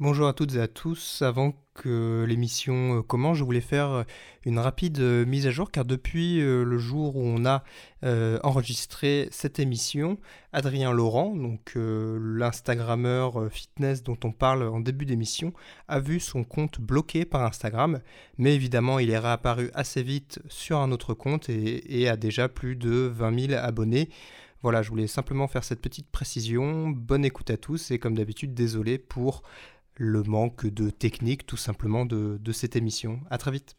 Bonjour à toutes et à tous. Avant que l'émission euh, commence, je voulais faire euh, une rapide euh, mise à jour car depuis le jour où on a enregistré cette émission, Adrien Laurent, donc l'Instagrammeur fitness dont on parle en début d'émission, a vu son compte bloqué par Instagram. Mais évidemment, il est réapparu assez vite sur un autre compte et, et a déjà plus de 20 000 abonnés. Voilà, je voulais simplement faire cette petite précision. Bonne écoute à tous et comme d'habitude, désolé pour le manque de technique tout simplement de, de cette émission. À très vite.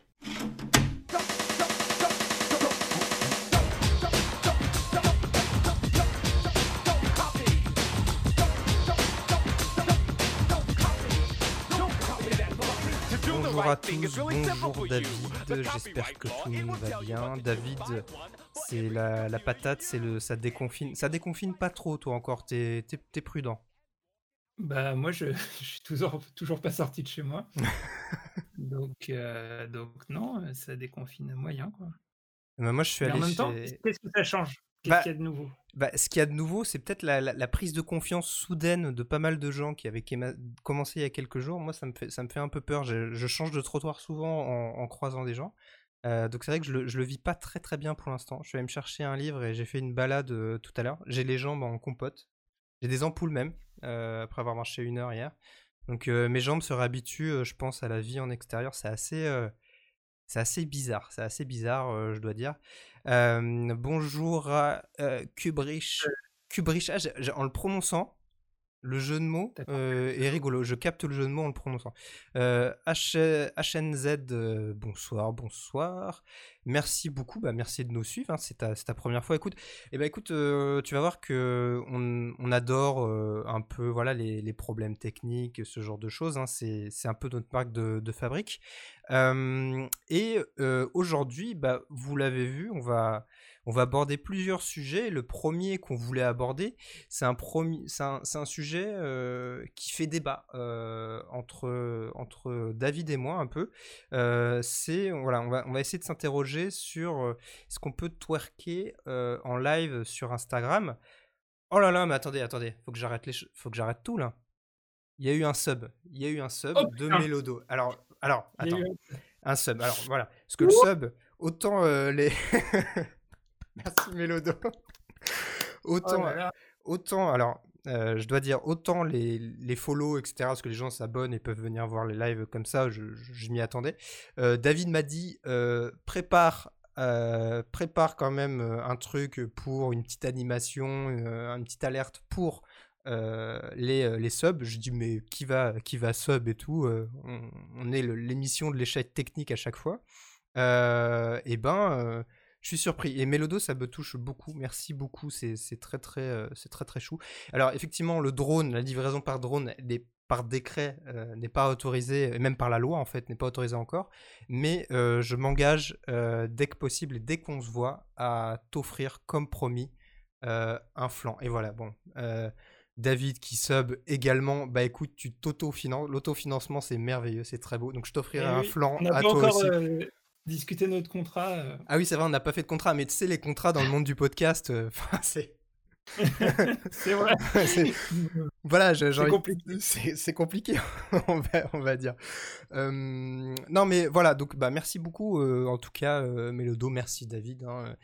Bonjour à tous, bonjour David, j'espère que tout va bien. David, c'est la, la, patate, c'est le, ça déconfine, ça déconfine pas trop toi encore, t'es prudent. Bah, moi, je, je suis toujours, toujours pas sorti de chez moi. donc, euh, donc, non, ça déconfine moyen, quoi. Bah, moi, je suis allé en même temps, qu'est-ce que ça change? Qu'est-ce bah, qu'il y a de nouveau? bah, Ce qu'il y a de nouveau, c'est peut-être la, la, prise de confiance soudaine de pas mal de gens qui avaient commencé il y a quelques jours. Moi, ça me fait, ça me fait un peu peur. Je, je change de trottoir souvent en, en croisant des gens. Euh, donc c'est vrai que je le, je le vis pas très très bien pour l'instant. Je suis allé me chercher un livre et j'ai fait une balade euh, tout à l'heure. J'ai les jambes en compote. J'ai des ampoules même, euh, après avoir marché une heure hier. Donc euh, mes jambes se réhabituent, euh, je pense, à la vie en extérieur. C'est assez, c'est assez bizarre. C'est assez bizarre, je dois dire. bonjour à Kubrich. Kubrich, ah, en le prononçant, le jeu de mots est rigolo. Je capte le jeu de mots en le prononçant. HNZ, bonsoir, bonsoir. Merci beaucoup, bah, merci de nous suivre, hein, c'est ta, première fois. Écoute, eh ben, écoute euh, tu vas voir que on, adore euh, un peu voilà, les, problèmes techniques, ce genre de choses. Hein, c'est un peu notre marque de, fabrique. et euh, aujourd'hui, bah, vous l'avez vu, on va, on va aborder plusieurs sujets. Le premier qu'on voulait aborder, c'est un, un, un, sujet qui fait débat entre, entre David et moi un peu. c'est voilà, on va, on va essayer de s'interroger sur euh, ce qu'on peut twerker euh, en live sur Instagram. Oh là là, mais attendez, attendez, faut que j'arrête les, faut que j'arrête tout là. Il y a eu un sub, il y a eu un sub oh, de Mélodo. Alors, alors, attends, un sub. Alors voilà, parce que le sub, autant euh, les. Merci Mélodo. autant, oh autant, alors, je dois dire, autant les, les follow, etc., parce que les gens s'abonnent et peuvent venir voir les lives comme ça, je, je, m'y attendais. David m'a dit, prépare, prépare quand même un truc pour une petite animation, une petite alerte pour les, les subs. Je dis, mais qui va, qui va sub et tout on, on, est l'émission de l'échec technique à chaque fois. et ben je suis surpris. Et Mélodo, ça me touche beaucoup. Merci beaucoup. C'est très, très, euh, c'est très, très chou. Alors, effectivement, le drone, la livraison par drone, par décret, euh, n'est pas autorisée, et même par la loi, en fait, n'est pas autorisée encore. Mais euh, je m'engage, dès que possible et dès qu'on se voit, à t'offrir, comme promis, un flanc. Et voilà, bon. David qui sub également, bah écoute, tu t'auto-finances. L'autofinancement, c'est merveilleux, c'est très beau. Donc je t'offrirai un flanc à toi aussi discuter notre contrat. Euh. Ah oui, c'est vrai, on n'a pas fait de contrat, mais tu sais, les contrats dans le monde du podcast, euh, c'est. c'est vrai. voilà, c'est compliqué. C'est compliqué, on, va, on va dire. Euh, non, mais voilà, donc bah, merci beaucoup, en tout cas, Mélodo, merci David. Hein.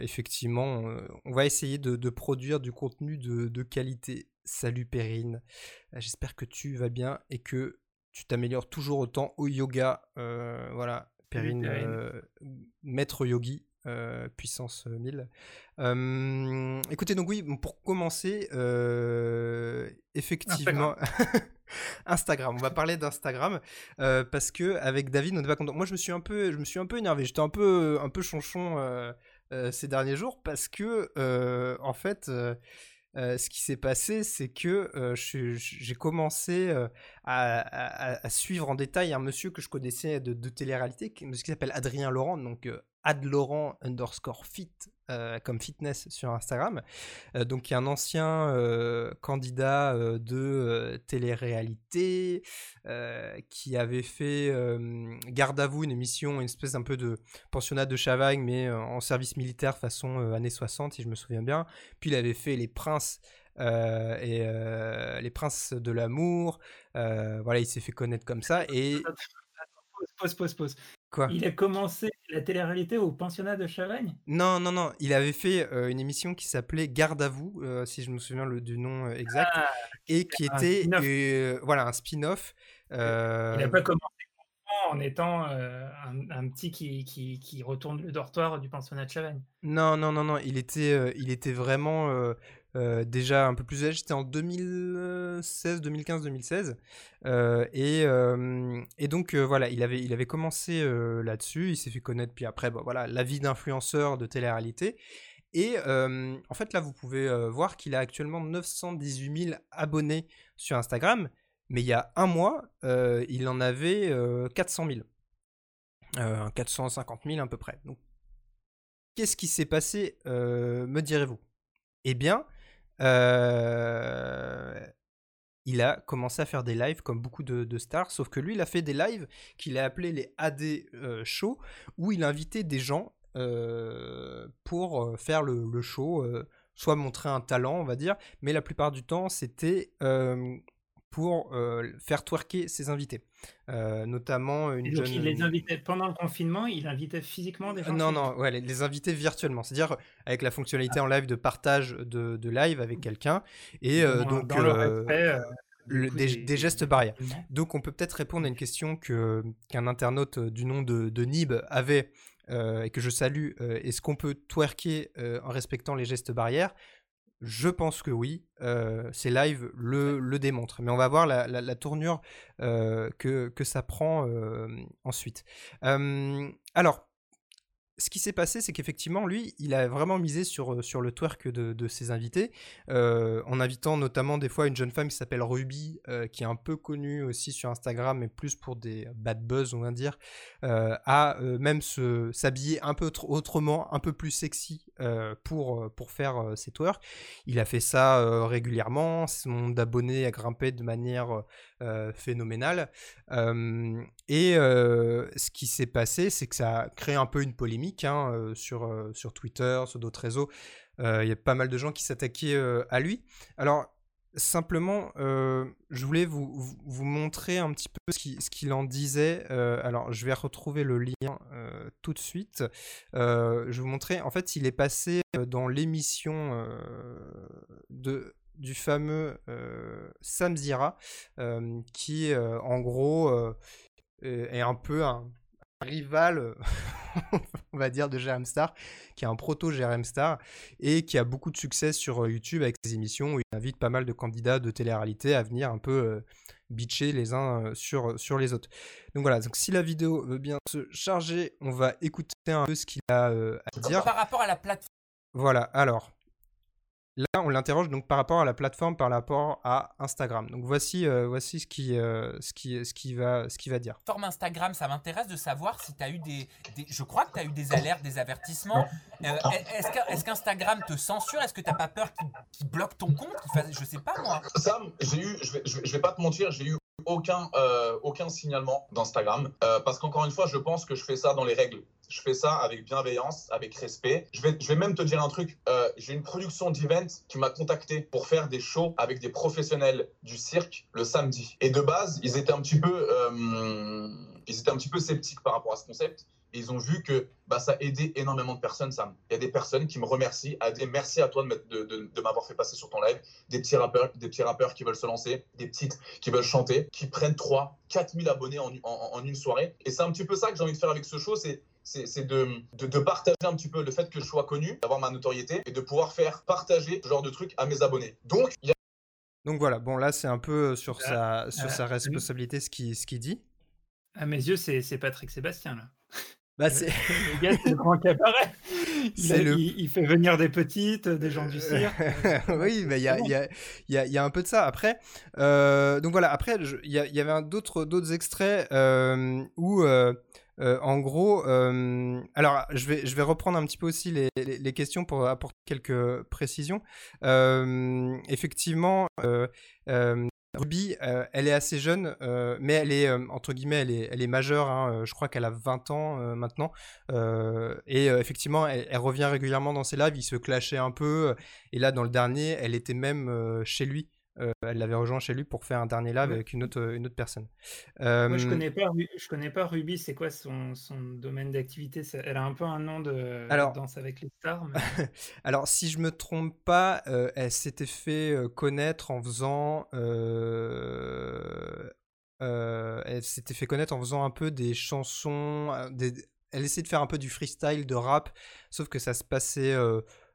effectivement, on va essayer de, de produire du contenu de, de qualité. Salut Perrine, j'espère que tu vas bien et que tu t'améliores toujours autant au yoga. voilà, Perrine, euh, maître yogi, euh, puissance 1000. Euh, écoutez, donc oui, pour commencer, effectivement, Instagram. On va parler d'Instagram parce que avec David, on n'est pas content. Moi, je me suis un peu, je me suis un peu énervé. J'étais un peu, un peu chonchon ces derniers jours parce que, en fait. Ce qui s'est passé, c'est que j'ai commencé à, suivre en détail un monsieur que je connaissais de, télé-réalité, qui, qui s'appelle Adrien Laurent, donc adlaurent underscore fit euh, comme fitness sur Instagram, euh, donc qui est un ancien euh, candidat de télé-réalité, qui avait fait Garde à vous, une émission, une espèce un peu de pensionnat de Chavagne, mais en service militaire façon années 60, si je me souviens bien. Puis il avait fait Les Princes et Les Princes de l'amour. voilà, il s'est fait connaître comme ça. Et... Pause, pause, pause. Quoi Il a commencé la télé-réalité au pensionnat de Chavagne Non, non, non. Il avait fait une émission qui s'appelait Garde à vous, si je me souviens le, du nom exact, ah, et qui était voilà un spin-off. Il n'a pas commencé en étant euh, un, petit qui, qui, retourne le dortoir du pensionnat de Chavagne. Non, non, non, non, il était, euh, il était vraiment euh, déjà un peu plus âgé, c'était en 2016, 2015, 2016. et, donc voilà, il avait, il avait commencé là-dessus, il s'est fait connaître, puis après, bah, voilà, la vie d'influenceur de télé-réalité. Et en fait, là, vous pouvez voir qu'il a actuellement 918 000 abonnés sur Instagram mais il y a un mois, euh, il en avait 400 000. 450 000 à peu près. Donc, qu'est-ce qui s'est passé, euh, me direz-vous? Eh bien, euh, il a commencé à faire des lives comme beaucoup de, stars, sauf que lui, il a fait des lives qu'il a appelés les AD Show, où il invitait des gens pour faire le show, soit montrer un talent, on va dire, mais la plupart du temps, c'était pour euh, faire twerker ses invités. Euh, notamment une donc il les invitait pendant le confinement, il invitait physiquement des gens Non, non, ouais, les, les invitait virtuellement, c'est-à-dire avec la fonctionnalité en live de partage de, de live avec quelqu'un, et euh, donc des, gestes barrières. Donc on peut peut-être répondre à une question que qu'un internaute du nom de, de Nib avait et que je salue. Est-ce qu'on peut twerker en respectant les gestes barrières? Je pense que oui. Euh, ces lives le, le démontrent. Mais on va voir la, tournure euh, que, que, ça prend euh, ensuite. alors, ce qui s'est passé, c'est qu'effectivement, lui, il a vraiment misé sur, sur le twerk de, ses invités, en invitant notamment des fois une jeune femme qui s'appelle Ruby, qui est un peu connue aussi sur Instagram, mais plus pour des bad buzz, on va dire, à même s'habiller un peu autrement, un peu plus sexy pour, pour faire ses twerks. Il a fait ça régulièrement, son nombre d'abonnés a grimpé de manière phénoménale. et ce qui s'est passé, c'est que ça a créé un peu une polémique Hein, euh, sur, euh, sur Twitter, sur d'autres réseaux. Euh, il y a pas mal de gens qui s'attaquaient à lui. Alors, simplement, je voulais vous, montrer un petit peu ce qu'il en disait. alors, je vais retrouver le lien tout de suite. je vais vous montrer. En fait, il est passé dans l'émission du fameux Sam Zira, qui, en gros, est un peu un, rival, euh, on va dire, de Jérém Star, qui est un proto Jérém Star et qui a beaucoup de succès sur euh, YouTube avec ses émissions où il invite pas mal de candidats de télé-réalité à venir un peu euh, bitcher les uns sur, sur les autres. Donc voilà, donc si la vidéo veut bien se charger, on va écouter un peu ce qu'il a à dire. Par rapport à la plateforme. Voilà, alors, Là, on l'interroge donc par rapport à la plateforme, par rapport à Instagram. Donc voici, euh, voici ce qui, euh, ce qui, ce qui va, ce qui va dire. Plateforme Instagram, ça m'intéresse de savoir si tu as eu des, Je crois que tu as eu des alertes, des avertissements. Euh, est-ce qu'Instagram te censure? Est-ce que tu n'as pas peur qu'il bloque ton compte? Je sais pas moi. Sam, j'ai eu, je vais, je vais pas te mentir, j'ai eu aucun, aucun signalement d'Instagram parce qu'encore une fois, je pense que je fais ça dans les règles je fais ça avec bienveillance, avec respect. Je vais, je vais même te dire un truc. Euh, j'ai une production d'event qui m'a contacté pour faire des shows avec des professionnels du cirque le samedi. Et de base, ils étaient un petit peu, euh, ils étaient un petit peu sceptiques par rapport à ce concept. Et ils ont vu que bah, ça aidait énormément de personnes, Sam. Il y a des personnes qui me remercient, à dire merci à toi de, de, de, m'avoir fait passer sur ton live. Des petits rappeurs, des petits rappeurs qui veulent se lancer, des petites qui veulent chanter, qui prennent 3, 4 000 abonnés en, en, en une soirée. Et c'est un petit peu ça que j'ai envie de faire avec ce show, c'est c'est de, de, partager un petit peu le fait que je sois connu, d'avoir ma notoriété et de pouvoir faire partager ce genre de trucs à mes abonnés. Donc, Donc voilà, bon là c'est un peu euh, sur, sa, sur sa responsabilité ce qu'il ce dit. À mes yeux, c'est Patrick Sébastien là. Bah, c'est le gars, c'est le grand cabaret. Il, il, fait venir des petites, des gens du cirque. oui, mais il y a, y, a, y, a, y a, un peu de ça. Après, euh, donc voilà, après, il y, avait d'autres extraits euh, où euh, en gros, alors je vais, je vais reprendre un petit peu aussi les, les, questions pour apporter quelques précisions. Effectivement, Ruby, euh, elle est assez jeune, euh, mais elle est, euh, entre guillemets, elle est, majeure. hein, je crois qu'elle a 20 ans maintenant. et effectivement, elle, revient régulièrement dans ses lives. Il se clashait un peu. Et là, dans le dernier, elle était même chez lui. Euh, elle l'avait rejoint chez lui pour faire un dernier live avec une autre, une autre personne. Euh... Moi, je connais pas, je connais pas Ruby. C'est quoi son, son domaine d'activité? Elle a un peu un nom de Alors, danse avec les stars. Mais... Alors, si je me trompe pas, euh, elle s'était fait euh, connaître en faisant. Euh, elle s'était fait connaître en faisant un peu des chansons. Des... Elle essayait de faire un peu du freestyle, de rap, sauf que ça se passait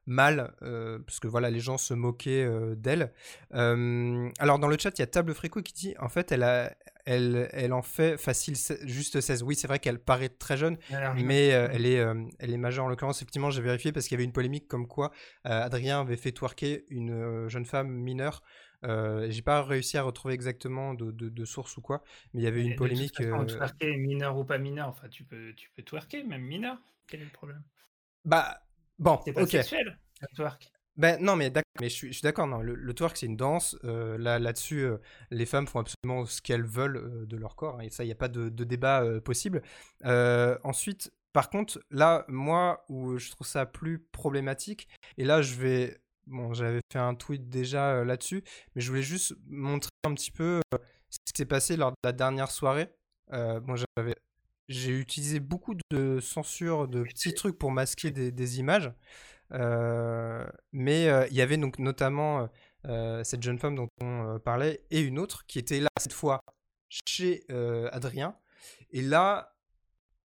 mal, euh, parce que voilà, les gens se moquaient euh, d'elle. Euh, alors dans le chat, il y a Table Fréco qui dit, en fait, elle, a, elle, elle en fait facile juste 16. Oui, c'est vrai qu'elle paraît très jeune, mais elle, est, elle est majeure en l'occurrence. Effectivement, j'ai vérifié parce qu'il y avait une polémique comme quoi Adrien avait fait twerker une jeune femme mineure. j'ai pas réussi à retrouver exactement de, de, source ou quoi, mais il y avait une polémique. Façon, twerker mineur ou pas mineur, enfin tu peux, tu peux twerker même mineur. Quel est le problème? Bah Bon, c'est pas sexuel, le twerk. Ben non, mais, mais je suis, d'accord. Non, le, le twerk c'est une danse. Euh, là, là-dessus, euh, les femmes font absolument ce qu'elles veulent euh, de leur corps. Hein, et ça, il n'y a pas de, de débat possible. Ensuite, par contre, là, moi, où je trouve ça plus problématique, et là, je vais. Bon, j'avais fait un tweet déjà là-dessus, mais je voulais juste montrer un petit peu ce qui s'est passé lors de la dernière soirée. bon, j'avais j'ai utilisé beaucoup de censure, de petits trucs pour masquer des, des images. Euh, mais euh, il y avait donc notamment euh, cette jeune femme dont on parlait et une autre qui était là cette fois chez Adrien. Et là,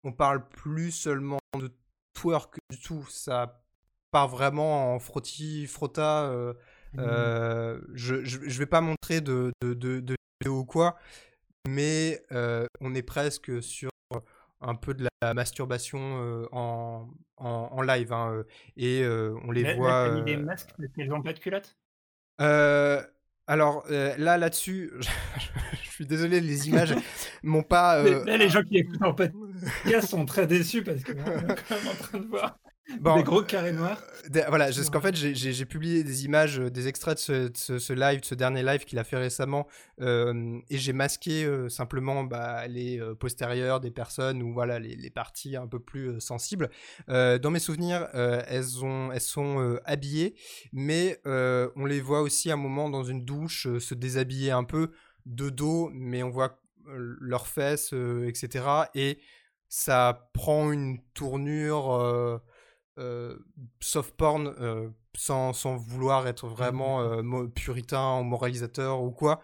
on parle plus seulement de twerk du tout. Ça part vraiment en frotti, frotta. Mmh. je, je, je, vais pas montrer de, de, de, de vidéo ou quoi, mais on est presque sur un peu de la masturbation euh, en, en, en, live. Hein, euh, et euh, on les là, voit. Mis des masques qu'elles n'ont pas de culotte? Alors là, là-dessus, je suis désolé, les images m'ont pas. Là, les gens qui écoutent en podcast sont très déçus parce qu'on est quand même en train de voir Bon, des gros carrés noirs. Euh, voilà, parce qu'en fait, j'ai publié des images, euh, des extraits de ce, de ce, ce live, de ce dernier live qu'il a fait récemment, euh, et j'ai masqué euh, simplement bah, les postérieurs des personnes ou voilà les, les parties un peu plus sensibles. dans mes souvenirs, elles, ont, elles sont habillées, mais on les voit aussi à un moment dans une douche se déshabiller un peu de dos, mais on voit leurs fesses, etc. Et ça prend une tournure soft porn euh, sans, sans, vouloir être vraiment euh, puritain ou moralisateur ou quoi.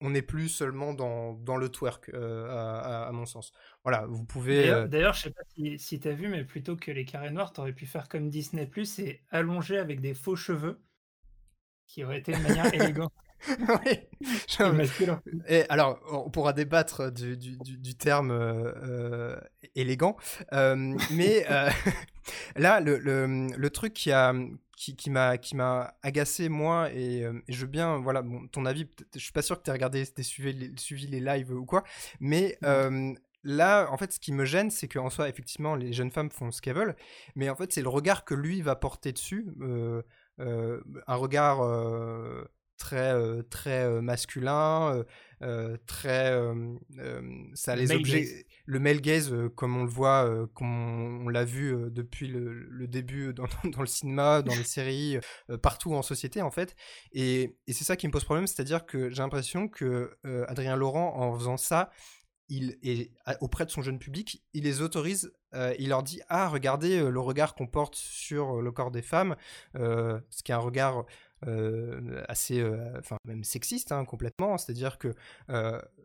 On n'est plus seulement dans, dans le twerk, à, à, à, mon sens. Voilà, vous pouvez. D'ailleurs, je sais pas si, si tu as vu, mais plutôt que les carrés noirs, tu aurais pu faire comme Disney Plus et allonger avec des faux cheveux, qui aurait été de manière élégante. oui. Et alors, on pourra débattre du, du, du, du terme euh, élégant, euh, mais euh, là, le, le, le, truc qui a qui, qui m'a qui m'a agacé moi et, et, je veux bien voilà bon, ton avis. Je suis pas sûr que tu aies regardé, suivi les, suivi les lives ou quoi, mais. Là, en fait, ce qui me gêne, c'est qu'en soi, effectivement, les jeunes femmes font ce qu'elles veulent, mais en fait, c'est le regard que lui va porter dessus, un regard euh, très euh, masculin, euh, très ça les objets, le male gaze comme on le voit, comme on, l'a vu depuis le, le début dans, dans, le cinéma, dans les séries, partout en société en fait. Et, et c'est ça qui me pose problème, c'est-à-dire que j'ai l'impression que Adrien Laurent en faisant ça il est auprès de son jeune public, il les autorise, euh, il leur dit ah regardez euh, le regard qu'on porte sur le corps des femmes, euh, ce qui est un regard assez, enfin même sexiste hein, complètement, c'est-à-dire que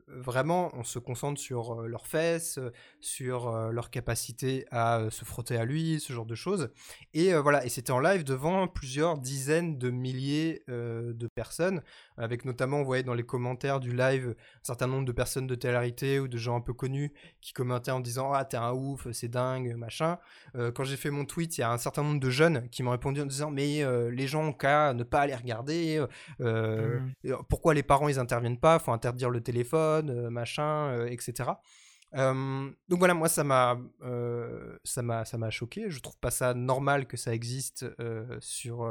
vraiment, on se concentre sur euh, leurs fesses, euh, sur euh, leur capacité à se frotter à lui, ce genre de choses. Et voilà, et c'était en live devant plusieurs dizaines de milliers de personnes, avec notamment, vous voyez dans les commentaires du live, un certain nombre de personnes de télé ou de gens un peu connus qui commentaient en disant ah t'es un ouf, c'est dingue, machin. quand j'ai fait mon tweet, il y a un certain nombre de jeunes qui m'ont répondu en disant mais les gens ont qu'à ne pas aller regarder, mmh. pourquoi les parents ils interviennent pas, faut interdire le téléphone euh, machin, euh, etc. Euh, donc voilà, moi ça m'a euh, ça m'a ça m'a choqué. Je trouve pas ça normal que ça existe euh, sur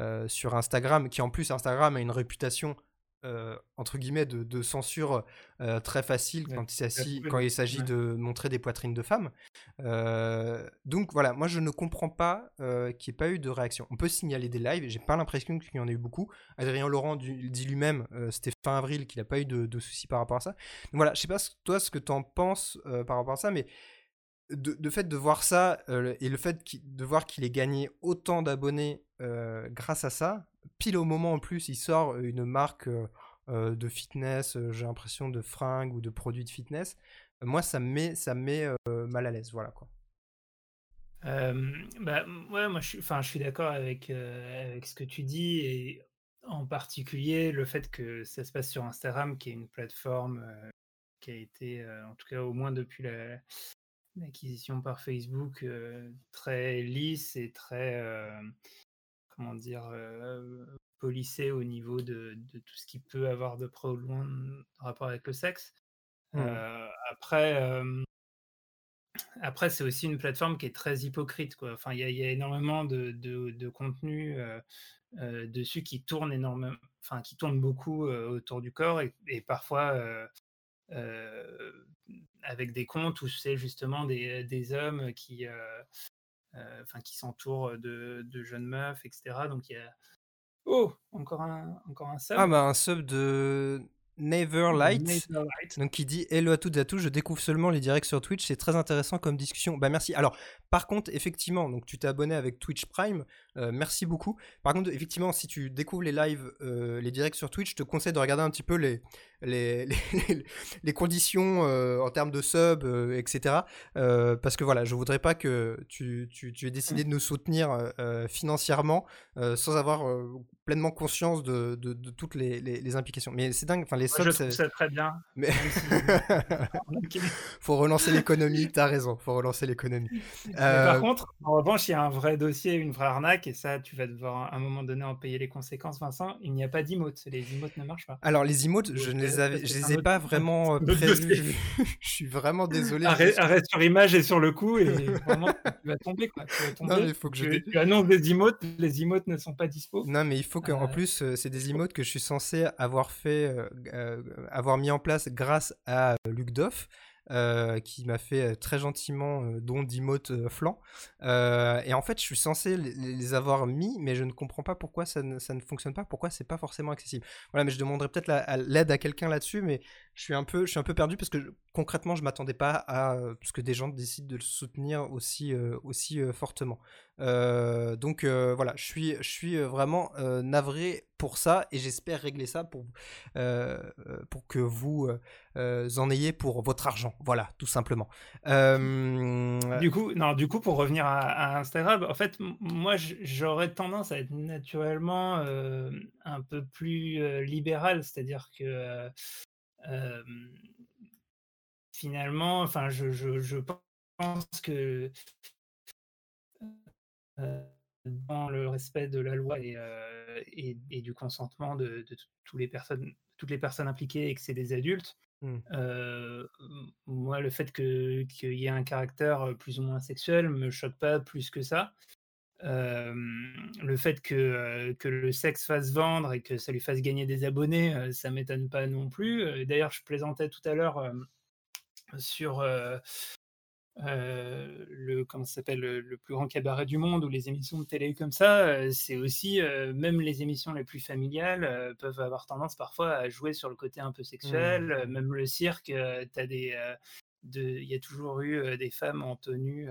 euh, sur Instagram, qui en plus Instagram a une réputation euh, entre guillemets de, censure euh, très facile quand il s'agit quand il s'agit de montrer des poitrines de femmes. Euh, donc voilà, moi je ne comprends pas qu'il n'y ait pas eu de réaction. On peut signaler des lives, j'ai pas l'impression qu'il y en ait eu beaucoup. Adrien Laurent dit lui-même, c'était fin avril, qu'il n'a pas eu de, soucis par rapport à ça. Donc voilà, je sais pas toi ce que tu en penses par rapport à ça, mais de, fait de voir ça et le fait de voir qu'il ait gagné autant d'abonnés grâce à ça, pile au moment en plus, il sort une marque de fitness, j'ai l'impression de fringues ou de produits de fitness. Moi, ça me met, ça mal à l'aise, voilà quoi. bah, ouais, moi je suis, suis d'accord avec, avec ce que tu dis et en particulier le fait que ça se passe sur Instagram, qui est une plateforme qui a été, en tout cas au moins depuis l'acquisition par Facebook, très lisse et très comment dire, euh, polissé au niveau de, tout ce qui peut avoir de près ou de loin rapport avec le sexe. Mmh. Après, après c'est aussi une plateforme qui est très hypocrite. Quoi. Enfin, il y, a énormément de, de, contenu euh, dessus qui tourne énormément, enfin, qui tourne beaucoup autour du corps et, parfois avec des comptes où c'est justement des, des hommes qui euh, enfin qui s'entourent de, jeunes meufs, etc. Donc il y a Oh, encore un, encore un sub. Ah bah un sub de Never Light. Donc qui dit Hello à toutes et à tous, je découvre seulement les directs sur Twitch, c'est très intéressant comme discussion. Bah merci. Alors par contre, effectivement, donc tu t'es abonné avec Twitch Prime, euh, merci beaucoup. Par contre, effectivement, si tu découvres les lives, euh, les directs sur Twitch, je te conseille de regarder un petit peu les, les, les, conditions euh, en termes de sub, etc. parce que voilà, je voudrais pas que tu, tu, tu aies décidé de nous soutenir financièrement sans avoir pleinement conscience de, de, toutes les, les, implications. Mais c'est dingue, enfin les subs, c'est très bien. Mais faut relancer l'économie. T'as raison, faut relancer l'économie. Par contre, en revanche, il y a un vrai dossier, une vraie arnaque et ça, tu vas devoir à un moment donné en payer les conséquences, Vincent. Il n'y a pas d'emotes. Les emotes ne marchent pas. Alors, les emotes, je ne les, avais, je les ai pas vraiment euh, prévus. je suis vraiment désolé. Arrête, sur image et sur le coup, et vraiment, tu vas tomber. Quoi. Tu, vas tomber. Non, il faut que je... tu, annonces des emotes, les emotes ne sont pas dispo. Non, mais il faut qu'en en euh. plus, euh, c'est des emotes que je suis censé avoir fait, avoir mis en place grâce à Luc Doff. Euh, qui m'a fait euh, très gentiment euh, don d'emotes flanc. et en fait, je suis censé les, avoir mis, mais je ne comprends pas pourquoi ça ne, fonctionne pas, pourquoi c'est pas forcément accessible. Voilà, mais je demanderai peut-être l'aide à quelqu'un là-dessus, mais je suis un peu, je perdu parce que concrètement, je m'attendais pas à ce que des gens décident de le soutenir aussi, aussi fortement. Donc voilà, je suis, je suis vraiment navré pour ça et j'espère régler ça pour, pour que vous en ayez pour votre argent. Voilà, tout simplement. Du coup, non, du coup, pour revenir à, Instagram, en fait, moi, j'aurais tendance à être naturellement un peu plus libéral, c'est-à-dire que finalement, enfin, je, je, pense que dans le respect de la loi et, et, et du consentement de, de, toutes les personnes, toutes les personnes impliquées et que c'est des adultes, mmh. moi, le fait qu'il y ait un caractère plus ou moins sexuel me choque pas plus que ça. le fait que, que le sexe fasse vendre et que ça lui fasse gagner des abonnés, ça m'étonne pas non plus. D'ailleurs, je plaisantais tout à l'heure sur le comment s'appelle le, plus grand cabaret du monde ou les émissions de télé comme ça, c'est aussi même les émissions les plus familiales peuvent avoir tendance parfois à jouer sur le côté un peu sexuel. Mmh. Même le cirque, t'as des il y a toujours eu des femmes en tenue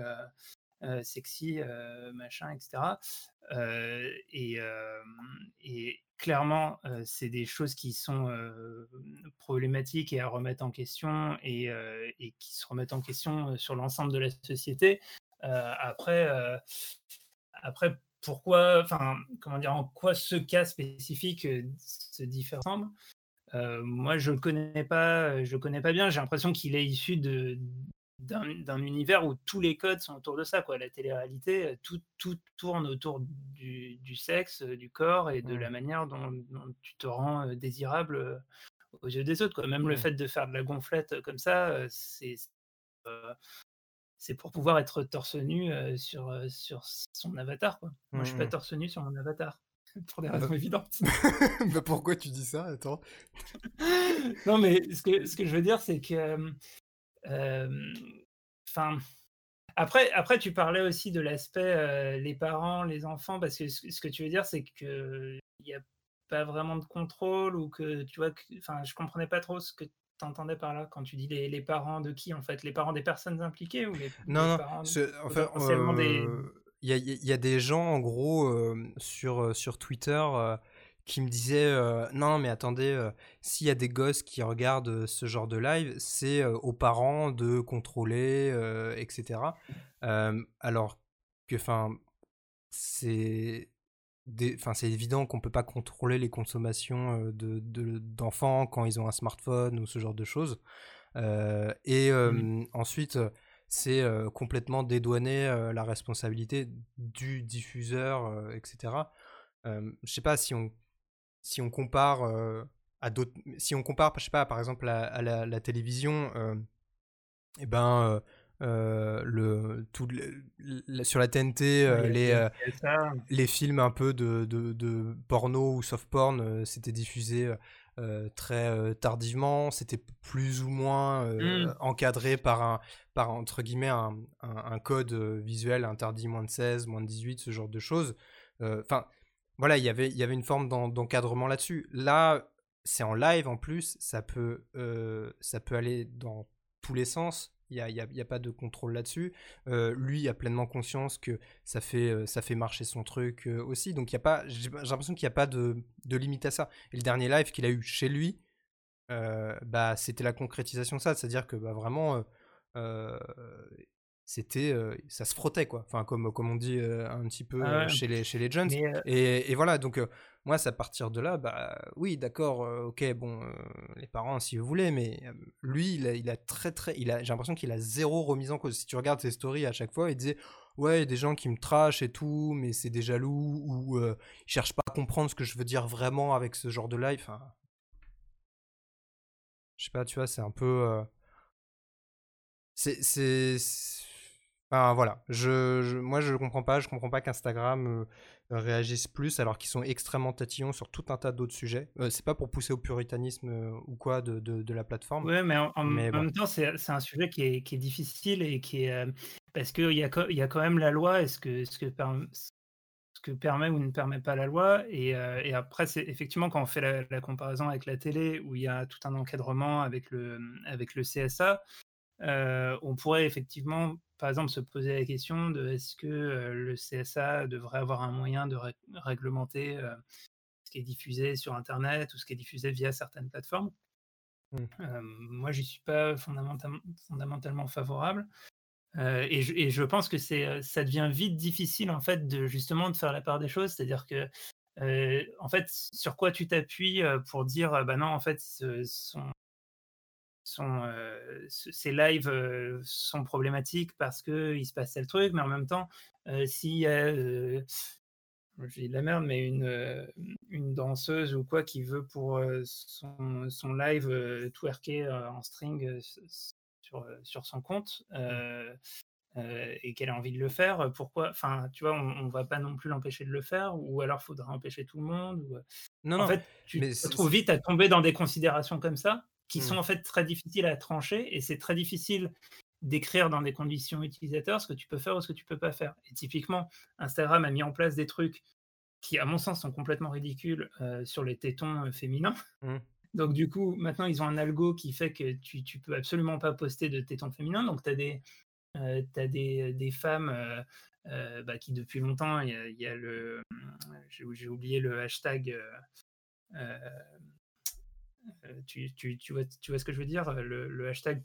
sexy, machin, etc. et, et clairement, c'est des choses qui sont problématiques et à remettre en question et, qui se remettent en question sur l'ensemble de la société. après, après, pourquoi, enfin, comment dire, en quoi ce cas spécifique se différencie Moi, je ne connais pas, je connais pas bien. J'ai l'impression qu'il est issu de, d'un univers où tous les codes sont autour de ça. Quoi. La télé-réalité, euh, tout, tout tourne autour du, du, sexe, euh, du corps et de la manière dont, tu te rends euh, désirable aux yeux des autres. Quoi. Même le fait de faire de la gonflette comme ça, c'est c'est pour pouvoir être torse nu sur, sur son avatar. Quoi. Moi, je suis pas torse nu sur mon avatar. pour des raisons évidentes. bah pourquoi tu dis ça Attends? non, mais ce que, ce que je veux dire, c'est que. Enfin. après, après, tu parlais aussi de l'aspect les parents, les enfants, parce que ce, que tu veux dire, c'est qu'il n'y a pas vraiment de contrôle ou que tu vois, enfin, je comprenais pas trop ce que tu entendais par là quand tu dis les, les, parents de qui en fait? Les parents des personnes impliquées ou les, non, non, parents enfin, des il y, y, a des gens, en gros, sur, sur Twitter qui me disaient Non, mais attendez, s'il y a des gosses qui regardent ce genre de live, c'est aux parents de contrôler, etc. alors que, enfin, c'est. Enfin, c'est évident qu'on peut pas contrôler les consommations de, d'enfants quand ils ont un smartphone ou ce genre de choses. et mmh ensuite, c'est complètement dédouaner la responsabilité du diffuseur, etc. je sais pas si on si on compare à d'autres, si on compare, je sais pas, par exemple à, la, télévision, et eh ben le, tout sur la TNT les, les films un peu de, de, de porno ou soft porn c'était diffusé euh, très euh, tardivement, c'était plus ou moins euh, mmh. encadré par un, par entre guillemets un, un, code visuel interdit moins de 16, moins de 18, ce genre de choses. Enfin, voilà, il y avait une forme d'encadrement là-dessus. Là, c'est en live en plus, ça peut, peut aller dans tous les sens. Il n'y a, pas de contrôle là-dessus. Euh, lui a pleinement conscience que ça fait, euh, marcher son truc euh, aussi. Donc, y a pas, j'ai l'impression qu'il n'y a pas de, de, limite à ça. Et le dernier live qu'il a eu chez lui, bah, c'était la concrétisation de ça. C'est-à-dire que bah, vraiment, c'était ça se frottait quoi. Enfin comme comme on dit un petit peu ah chez les chez les jeunes. et, et, voilà donc moi c'est à partir de là bah oui d'accord ok bon les parents si vous voulez mais lui il a, il a, très très il a j'ai l'impression qu'il a zéro remise en cause. Si tu regardes ses stories à chaque fois il disait ouais il y a des gens qui me trashent et tout mais c'est des jaloux ou ils cherchent pas à comprendre ce que je veux dire vraiment avec ce genre de live enfin je sais pas tu vois c'est un peu c'est voilà, je, moi je comprends pas, je comprends pas qu'Instagram euh, réagisse plus alors qu'ils sont extrêmement tatillons sur tout un tas d'autres sujets. Euh, c'est pas pour pousser au puritanisme euh, ou quoi de, de, la plateforme. Ouais, mais en, même temps c'est un sujet qui est, qui est, difficile et qui est parce qu'il y, a, y a quand même la loi et ce que, ce que, ce que permet ou ne permet pas la loi et, et après c'est effectivement quand on fait la, la, comparaison avec la télé où il y a tout un encadrement avec le, avec le CSA. On pourrait effectivement par exemple, se poser la question de est-ce que le CSA devrait avoir un moyen de réglementer ce qui est diffusé sur Internet ou ce qui est diffusé via certaines plateformes. Mmh. moi, je n'y suis pas fondamentalement, fondamentalement favorable. Et je, et, je, pense que ça devient vite difficile en fait de justement de faire la part des choses, c'est-à-dire que en fait, sur quoi tu t'appuies pour dire bah non, en fait, son, sont, ces lives sont problématiques parce qu'il se passe tel truc, mais en même temps, y a, j'ai de la merde, mais une, une danseuse ou quoi qui veut pour son, son live twerker en string sur, sur son compte, mmh. et qu'elle a envie de le faire, pourquoi Enfin, tu vois, on, ne va pas non plus l'empêcher de le faire, ou alors faudra empêcher tout le monde. Ou... Non, en fait, tu te trouves vite à tomber dans des considérations comme ça? Qui sont mmh. en fait très difficiles à trancher et c'est très difficile d'écrire dans des conditions utilisateurs ce que tu peux faire ou ce que tu peux pas faire. Et typiquement, Instagram a mis en place des trucs qui, à mon sens, sont complètement ridicules euh, sur les tétons euh, féminins. Mmh. Donc du coup, maintenant, ils ont un algo qui fait que tu, tu peux absolument pas poster de tétons féminins. Donc tu as des, euh, as des, des femmes bah, qui, depuis longtemps, il y, y, a le... J'ai oublié le hashtag euh, tu, tu, tu, vois, tu vois ce que je veux dire le, hashtag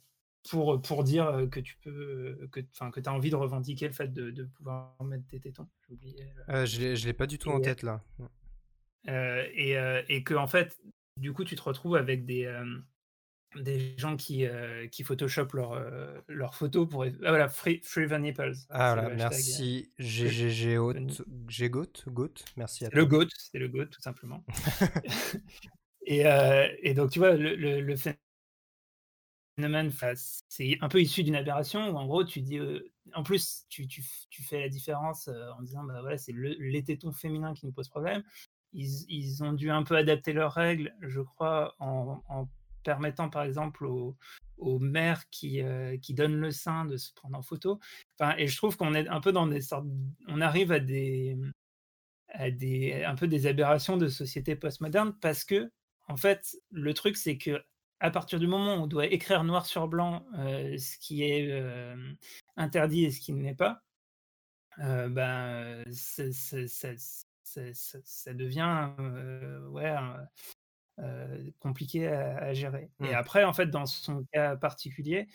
pour, pour dire que tu peux que, que as envie de revendiquer le fait de, de pouvoir mettre tes tétons. Euh, je ne l'ai pas du tout en tête là. Euh, et, et que en fait, du coup, tu te retrouves avec des, des gens qui, qui photoshopent leurs leur photos pour. Ah voilà, Free, free Nipples. Ah voilà, merci GGGOT. GGGOT, merci à toi. Le GOAT, c'est le GOAT tout simplement. Euh, et, donc, tu vois, le, phénomène, c'est un peu issu d'une aberration où, en gros, tu dis. Euh, en plus, tu, fais la différence euh, en disant, bah voilà, c'est le, les tétons féminins qui nous posent problème. ils, ont dû un peu adapter leurs règles, je crois, en, permettant par exemple aux, mères qui, donnent le sein de se prendre en photo. Et je trouve qu'on est un peu dans des sortes, on arrive à des, à des, un peu des aberrations de société postmoderne parce que, en fait, le truc c'est que à partir du moment où on doit écrire noir sur blanc ce qui est interdit et ce qui ne l'est pas, ben, ça, devient ouais, compliqué à, gérer. Et mmh. après, en fait, dans son cas particulier,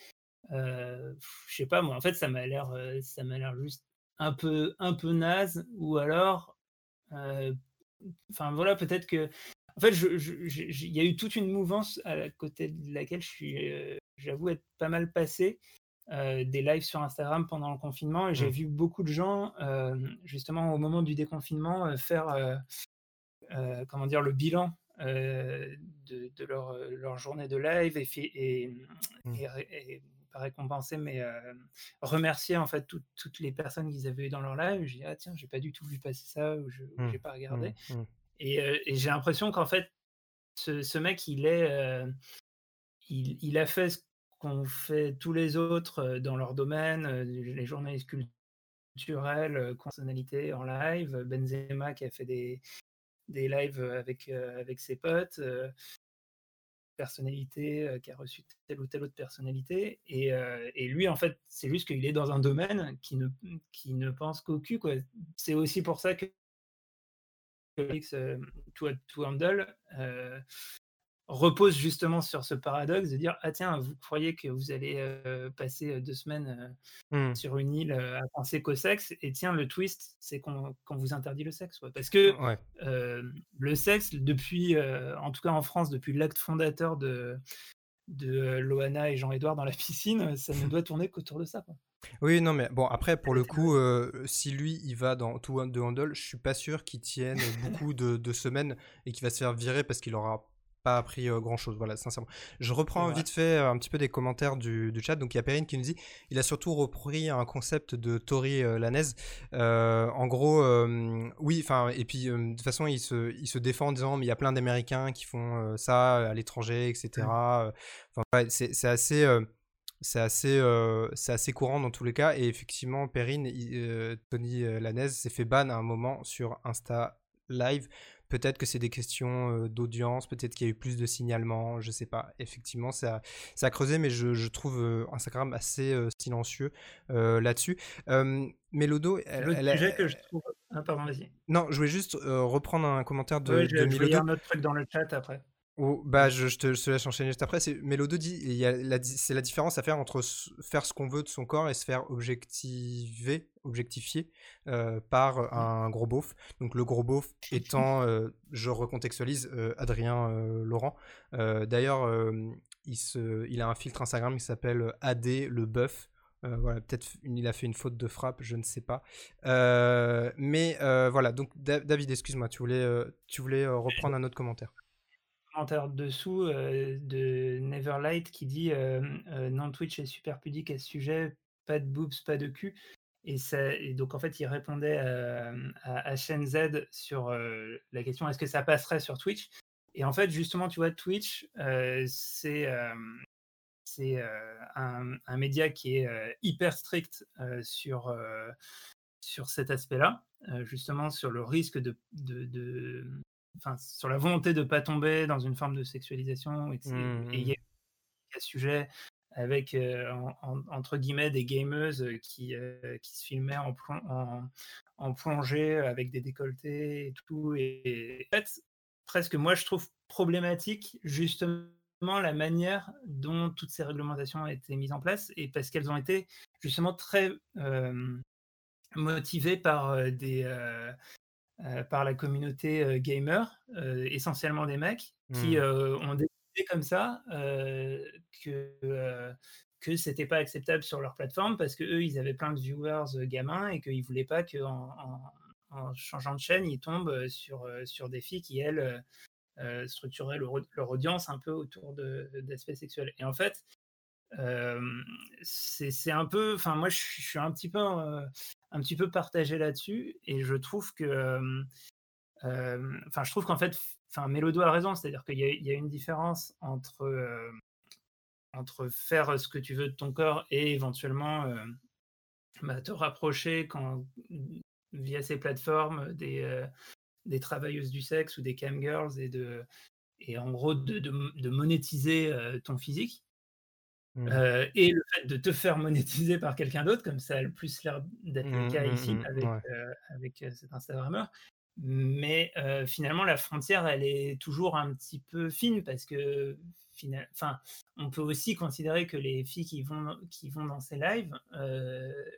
je sais pas, moi, en fait, ça m'a l'air, ça m'a l'air juste un peu, un peu naze, ou alors, enfin voilà, peut-être que en fait, il y a eu toute une mouvance à côté de laquelle je suis, euh, j'avoue être pas mal passé. Euh, des lives sur Instagram pendant le confinement et j'ai mmh. vu beaucoup de gens euh, justement au moment du déconfinement faire comment dire le bilan de, leur, leur, journée de live et, et, mmh. et, pas récompenser mais remercier en fait toutes les personnes qu'ils avaient eu dans leur live j'ai dit ah tiens j'ai pas du tout vu passer ça ou je n'ai mmh. pas regardé et, j'ai l'impression qu'en fait, ce, mec, il est, il, a fait ce qu'ont fait tous les autres dans leur domaine, les journalistes culturels, personnalités en live, Benzema qui a fait des, des lives avec, avec ses potes, personnalité qui a reçu telle ou telle autre personnalité. Et, et lui, en fait, c'est juste qu'il est dans un domaine qui ne, qui ne pense qu'au cul. C'est aussi pour ça que euh, to, to Handle euh, repose justement sur ce paradoxe de dire ah tiens vous croyez que vous allez euh, passer deux semaines mmh. sur une île à penser qu'au sexe et tiens le twist c'est qu'on vous interdit le sexe parce que le sexe depuis en tout cas en France depuis l'acte fondateur de de Loana et Jean-Édouard dans la piscine ça ne doit tourner qu'autour de ça quoi. Oui, non, mais bon, après, pour le coup, euh, si lui, il va dans tout de Handle, je suis pas sûr qu'il tienne beaucoup de, semaines et qu'il va se faire virer parce qu'il aura pas appris euh, grand chose, voilà, sincèrement. Je reprends vite fait euh, un petit peu des commentaires du, chat. Donc, il y a Perrine qui nous dit il a surtout repris un concept de Tori Lanez. en gros, oui, enfin, et puis de toute façon, il se, il se défend en disant mais il y a plein d'Américains qui font ça à l'étranger, etc. Enfin, c'est assez c'est assez, euh, c'est assez courant dans tous les cas. Et effectivement, Perrine, euh, Tony euh, Lanez s'est fait ban à un moment sur Insta Live. Peut-être que c'est des questions d'audience, peut-être qu'il y a eu plus de signalements, je sais pas. Effectivement, ça, ça a creusé, mais je, je trouve Instagram assez silencieux là-dessus. Mélodo, elle, le sujet que je trouve. Ah, pardon, vas-y. Non, je voulais juste reprendre un commentaire de, oui, je, de Mélodo. un autre truc dans le chat après bah, je, je, te, laisse enchaîner juste après. C'est Mélodo dit, c'est la différence à faire entre faire ce qu'on veut de son corps et se faire objectiver, objectifier euh, par mmh. un gros beauf. Donc le gros beauf étant, euh, je recontextualise, euh, Adrien Laurent. D'ailleurs, il, se, il a un filtre Instagram qui s'appelle AD le bœuf. voilà, peut-être il a fait une faute de frappe, je ne sais pas. mais voilà, donc David, excuse-moi, tu voulais, tu voulais reprendre un autre commentaire commentaire dessous euh, de Neverlight qui dit euh, euh, non Twitch est super pudique à ce sujet, pas de boobs, pas de cul. Et, ça, et donc en fait il répondait à, à HNZ sur la question est-ce que ça passerait sur Twitch? Et en fait justement tu vois Twitch c'est c'est un, un, média qui est hyper strict sur sur cet aspect-là, justement sur le risque de, de, enfin, sur la volonté de ne pas tomber dans une forme de sexualisation. Et, mmh, il y a un sujet avec, euh, entre guillemets, des gameuses euh, qui, euh, qui se filmaient en, en, en, plongée avec des décolletés et tout. Et, en fait, presque moi, je trouve problématique justement la manière dont toutes ces réglementations ont été mises en place et parce qu'elles ont été justement très motivées par des, euh, par la communauté euh, gamer, euh, essentiellement des mecs, qui mmh. ont décidé comme ça que que c'était pas acceptable sur leur plateforme parce que eux ils avaient plein de viewers gamins et qu'ils voulaient pas qu'en en, changeant de chaîne ils tombent sur sur des filles qui elles structuraient leur, leur, audience un peu autour d'aspects sexuels et en fait c'est un peu, enfin moi je, suis un petit peu, un petit peu partagé là-dessus et je trouve que Enfin, je trouve qu'en fait, enfin, Mélodo a raison, c'est-à-dire qu'il y, a une différence entre, entre faire ce que tu veux de ton corps et éventuellement bah, te rapprocher quand, via ces plateformes des, des travailleuses du sexe ou des camgirls et de et en gros de, monétiser ton physique. Mmh. et le fait de te faire monétiser par quelqu'un d'autre, comme ça a le plus l'air d'être le mmh, cas ici mmh, avec, avec cet Instagrammeur, mais finalement, la frontière, elle est toujours un petit peu fine parce que, enfin, on peut aussi considérer que les filles qui vont, qui vont dans ces lives,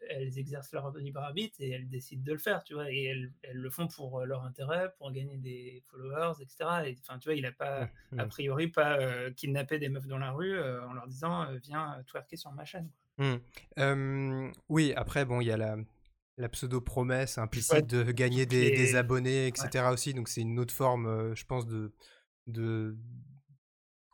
elles exercent leur libre arbitre et elles décident de le faire, tu vois, et elles, elles le font pour leur intérêt, pour gagner des followers, etc. Et, enfin, tu vois, il n'a pas, a priori, pas kidnappé des meufs dans la rue en leur disant, viens twerker sur ma chaîne. oui, après, bon, il y a la la pseudo-promesse implicite de gagner des, abonnés, etc. aussi. Donc c'est une autre forme, euh, je pense, de, de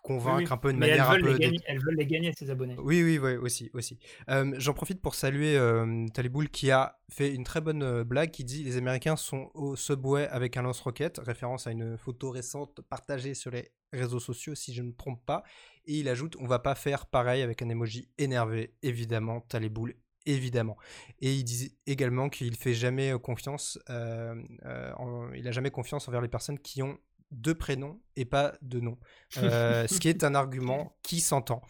convaincre un peu de manière elles veulent, un peu elles veulent les gagner, ces abonnés. Oui, oui, oui, aussi. aussi. Euh, j'en profite pour saluer euh, Taliboul qui a fait une très bonne blague qui dit Les Américains sont au subway avec un lance-roquette, référence à une photo récente partagée sur les réseaux sociaux, si je ne me trompe pas. Et il ajoute On va pas faire pareil avec un emoji énervé, évidemment, Taliboul évidemment. Et il dit également qu'il fait jamais confiance, euh, euh, il a jamais confiance envers les personnes qui ont deux prénoms et pas de nom, euh, ce qui est un argument qui s'entend.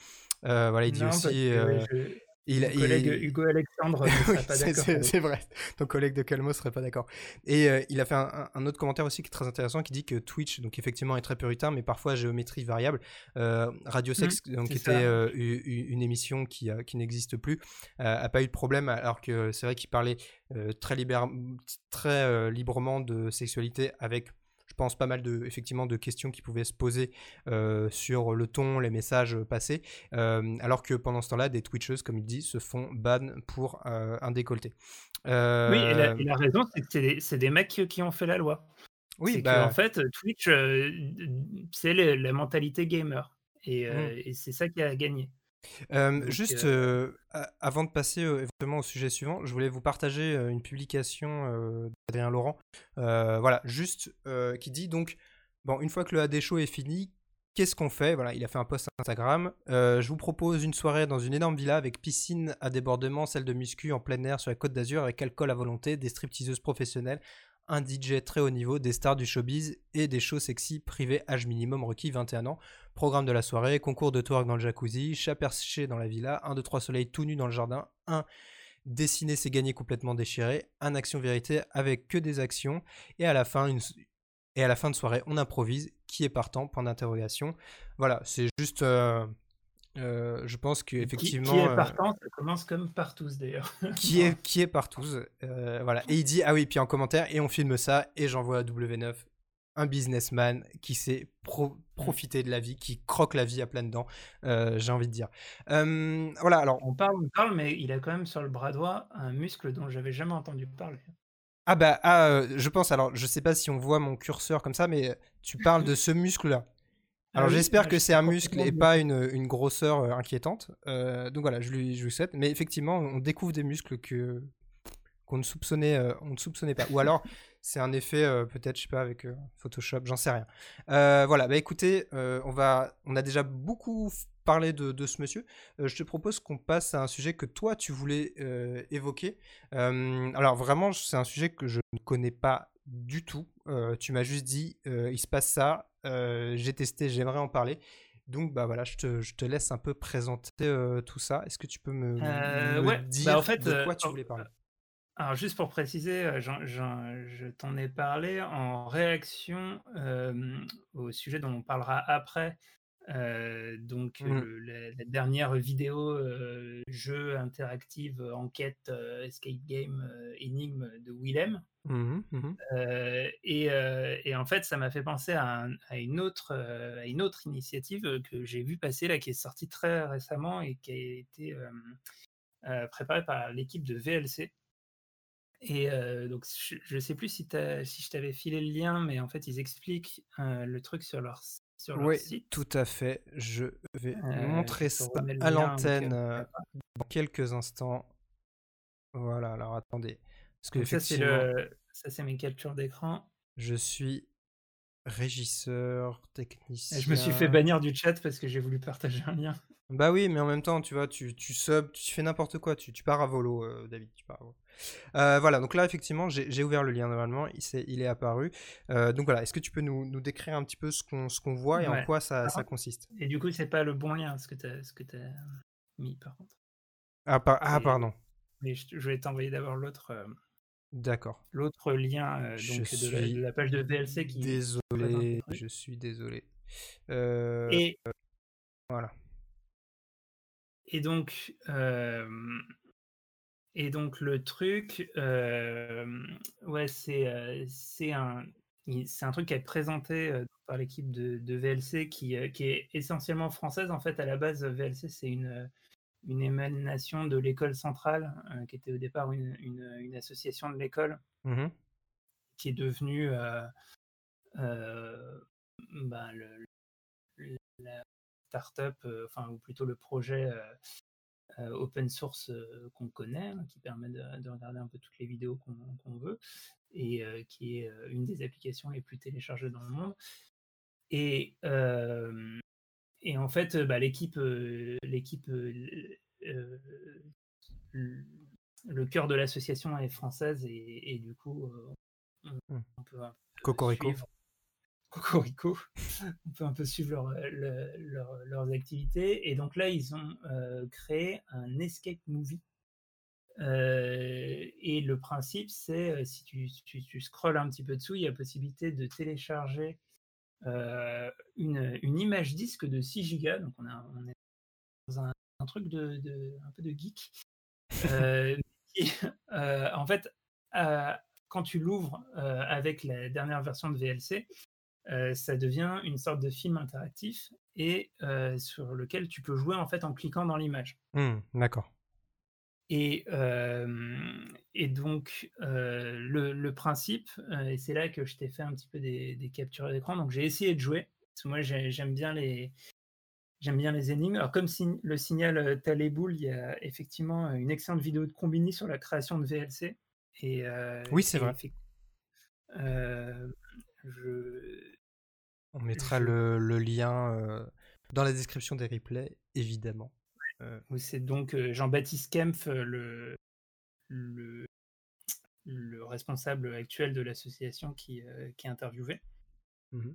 voilà, il dit aussi. Il, collègue Hugo Alexandre ne serait pas d'accord. C'est vrai, ton collègue de Calmo serait pas d'accord. Et euh, il a fait un, autre commentaire aussi qui est très intéressant qui dit que Twitch, donc effectivement, est très puritain, mais parfois géométrie variable. Euh, Radio Sex, mmh, donc, qui était euh, une émission qui, qui n'existe plus, a pas eu de problème, alors que c'est vrai qu'il parlait très, très librement de sexualité avec je pense, pas mal de, effectivement, de questions qui pouvaient se poser euh, sur le ton, les messages passés, euh, alors que pendant ce temps-là, des Twitchers, comme il dit, se font ban pour euh, un décolleté. Oui, et la, raison, c'est que c'est des, mecs qui ont fait la loi. Oui, bah... en fait, Twitch, c'est la mentalité gamer. Et, mmh. et c'est ça qui a gagné juste avant de passer éventuellement au sujet suivant, je voulais vous partager une publication d'Adrien Laurent. voilà, juste qui dit donc bon, une fois que le AD show est fini, qu'est-ce qu'on fait? Voilà, il a fait un post Instagram. je vous propose une soirée dans une énorme villa avec piscine à débordement, salle de muscu en plein air sur la côte d'Azur avec alcool à volonté, des stripteaseuses professionnelles, un DJ très haut niveau, des stars du showbiz et des shows sexy privés âge minimum requis 21 ans. Programme de la soirée, concours de twerk dans le jacuzzi, chat perché dans la villa, 1, 2, 3 soleils tout nu dans le jardin, 1 dessiner c'est gagner complètement déchiré, un action vérité avec que des actions et à la fin une et à la fin de soirée on improvise qui est partant? Point d'interrogation. Voilà, c'est juste euh, euh, je pense qu'effectivement. Qui, qui, est euh, partant, ça commence comme partous d'ailleurs. qui est qui est partous, voilà. Et il dit ah oui, puis en commentaire et on filme ça et j'envoie à W9 un businessman qui sait mmh. profiter de la vie, qui croque la vie à plein dents, euh, j'ai envie de dire. voilà, alors. On parle, on parle, mais il a quand même sur le bras droit un muscle dont j'avais jamais entendu parler. Ah bah, ah, euh, je pense, alors je sais pas si on voit mon curseur comme ça, mais tu parles de ce muscle-là. Ah alors j'espère que c'est un muscle et pas une, une grosseur euh, inquiétante. donc voilà, je lui, je lui souhaite. Mais effectivement, on découvre des muscles que qu'on ne soupçonnait, on ne soupçonnait pas. Ou alors c'est un effet euh, peut-être, je sais pas, avec euh, Photoshop, j'en sais rien. Euh, voilà, bah écoutez, on, va, on a déjà beaucoup parlé de, ce monsieur. je te propose qu'on passe à un sujet que toi, tu voulais évoquer. alors vraiment, c'est un sujet que je ne connais pas du tout. tu m'as juste dit, il se passe ça, j'ai testé, j'aimerais en parler. Donc bah voilà, je te, je te laisse un peu présenter tout ça. Est-ce que tu peux me, bah, dire en fait, de quoi tu voulais parler? alors juste pour préciser, je t'en ai parlé en réaction au sujet dont on parlera après. Donc mmh. la, dernière vidéo jeu interactive enquête escape game énigme de Willem. Mmh mmh et, en fait, ça m'a fait penser à, une autre, à une autre initiative que j'ai vu passer là, qui est sortie très récemment et qui a été préparée par l'équipe de VLC. Et donc, je ne sais plus si, si je t'avais filé le lien, mais en fait, ils expliquent le truc sur leur, sur oui, site. tout à fait. Je vais montrer ça à l'antenne dans quelques instants. Voilà, alors attendez. Parce que ça, c'est le... mes captures d'écran. Je suis régisseur, technicien. Je me suis fait bannir du chat parce que j'ai voulu partager un lien. Bah oui, mais en même temps, tu vois, tu, tu sub, tu fais n'importe quoi, tu, tu pars à volo, euh, David. Tu pars à volo. Euh, voilà, donc là, effectivement, j'ai ouvert le lien normalement, il, s'est- il est apparu. Euh, donc voilà, est-ce que tu peux nous, nous décrire un petit peu ce qu'on qu'on voit et en quoi ça, ça Alors- consiste? Et du coup, c'est pas le bon lien ce que tu as, as mis par contre. ah, par- ah, Et- pardon, Mais je, je vais t'envoyer d'abord l'autre d'accord. l'autre lien euh, donc de la, suis de la page de VLC qui Désolé, je suis désolé. Euh, Et, voilà. Et donc euh, et donc le truc euh, ouais c'est euh, c'est un c'est un truc qui est présenté par l'équipe de, de VLC qui, qui est essentiellement française en fait à la base VLC c'est une une émanation de l'école centrale euh, qui était au départ une, une, une association de l'école Mhm. qui est devenue euh, euh, bah, le- le- la startup, euh, enfin, ou plutôt le projet euh, euh, open source qu'on connaît, hein, qui permet de, de regarder un peu toutes les vidéos qu'on veut, et euh, qui est une des applications les plus téléchargées dans le monde. Et, euh, et en fait, bah, l'équipe, euh, l'équipe, le- cœur de l'association est française et, et du coup, on, Hmm. on peut un peu Cocorico. suivre- On peut un peu suivre leur- le- leur- leurs activités. Et donc là, ils ont euh, créé un escape movie. Euh, et le principe, c'est euh, si tu, tu, scrolles un petit peu dessous, il y a possibilité de télécharger une, image disque de 6 gigas. Donc on, est dans un, truc de, un peu de geek. En fait, quand tu l'ouvres avec la dernière version de VLC, euh, ça devient une sorte de film interactif et euh, sur lequel tu peux jouer en fait en cliquant dans l'image. Hmm, D'accord. Et, euh, et donc, le, le principe, et c'est là que je t'ai fait un petit peu des, des captures d'écran, donc j'ai essayé de jouer, parce que moi j'ai- j'aime bien les, J'aime bien les énigmes. Alors, comme si- le signale euh, Taléboul, il y a effectivement une excellente vidéo de Combini sur la création de VLC. Et, euh, Oui, c'est vrai. euh, je... On mettra Je- le, le lien euh, dans la description des replays, évidemment. C'est donc Jean-Baptiste Kempf, le, le, le responsable actuel de l'association qui, qui est interviewé. Mhm.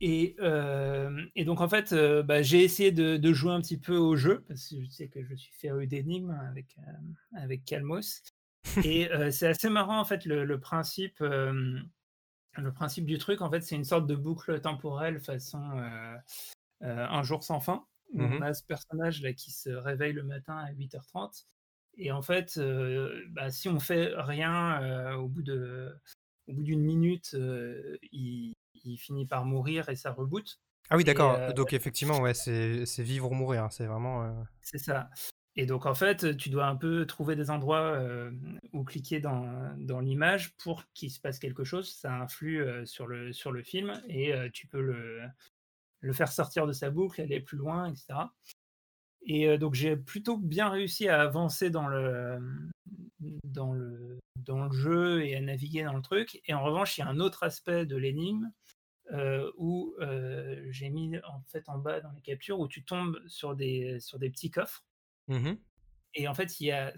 Et, euh, et donc en fait, euh, bah, j'ai essayé de, de jouer un petit peu au jeu, parce que je sais que je suis féru d'énigmes avec, euh, avec Calmos. Et c'est assez marrant en fait le, le principe, le principe du truc. En fait, c'est une sorte de boucle temporelle façon euh, euh, un jour sans fin. où Mhm. On a ce personnage là qui se réveille le matin à 8h30. Et en fait, euh, bah, si on fait rien au bout de au bout d'une minute, il, il finit par mourir et ça reboot. Ah oui, d'accord. Donc effectivement, ouais, c'est vivre ou mourir. hein, C'est vraiment. C'est ça. Et donc, en fait, tu dois un peu trouver des endroits où cliquer dans, dans l'image pour qu'il se passe quelque chose. Ça influe sur, le, sur le film et tu peux le, le faire sortir de sa boucle, aller plus loin, etc. Et donc, j'ai plutôt bien réussi à avancer dans le, dans, le, dans le jeu et à naviguer dans le truc. Et en revanche, il y a un autre aspect de l'énigme où j'ai mis en fait en bas dans les captures où tu tombes sur des, sur des petits coffres. Mhm. Et en fait, il y a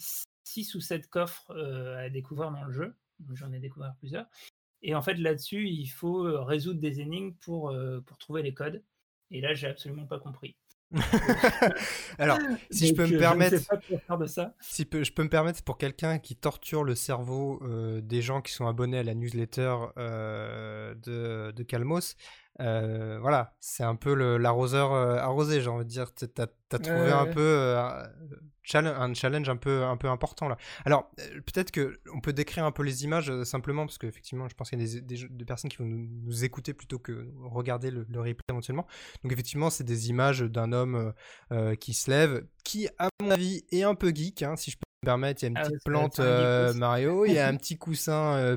six ou sept coffres euh, à découvrir dans le jeu. J'en ai découvert plusieurs. Et en fait, là-dessus, il faut euh, résoudre des énigmes pour, euh, pour trouver les codes. Et là, j'ai absolument pas compris. Alors, si je peux me permettre, de ça. si je peux me permettre pour quelqu'un qui torture le cerveau euh, des gens qui sont abonnés à la newsletter euh, de, de Calmos, euh, voilà, c'est un peu l'arroseur euh, arrosé, j'ai envie de dire. T'as as trouvé Ouais, un ouais. peu euh, challenge, un challenge un peu, un peu important là. Alors, peut-être que on peut décrire un peu les images simplement, parce qu'effectivement, je pense qu'il y a des, des- des personnes qui vont nous, nous écouter plutôt que regarder le, le replay éventuellement. Donc, effectivement, c'est des images d'un homme euh, qui se lève, qui, à mon avis, est un peu geek, hein, si je peux me permettre. Il y a une Ah petite plante euh. Mario, il y a un petit coussin.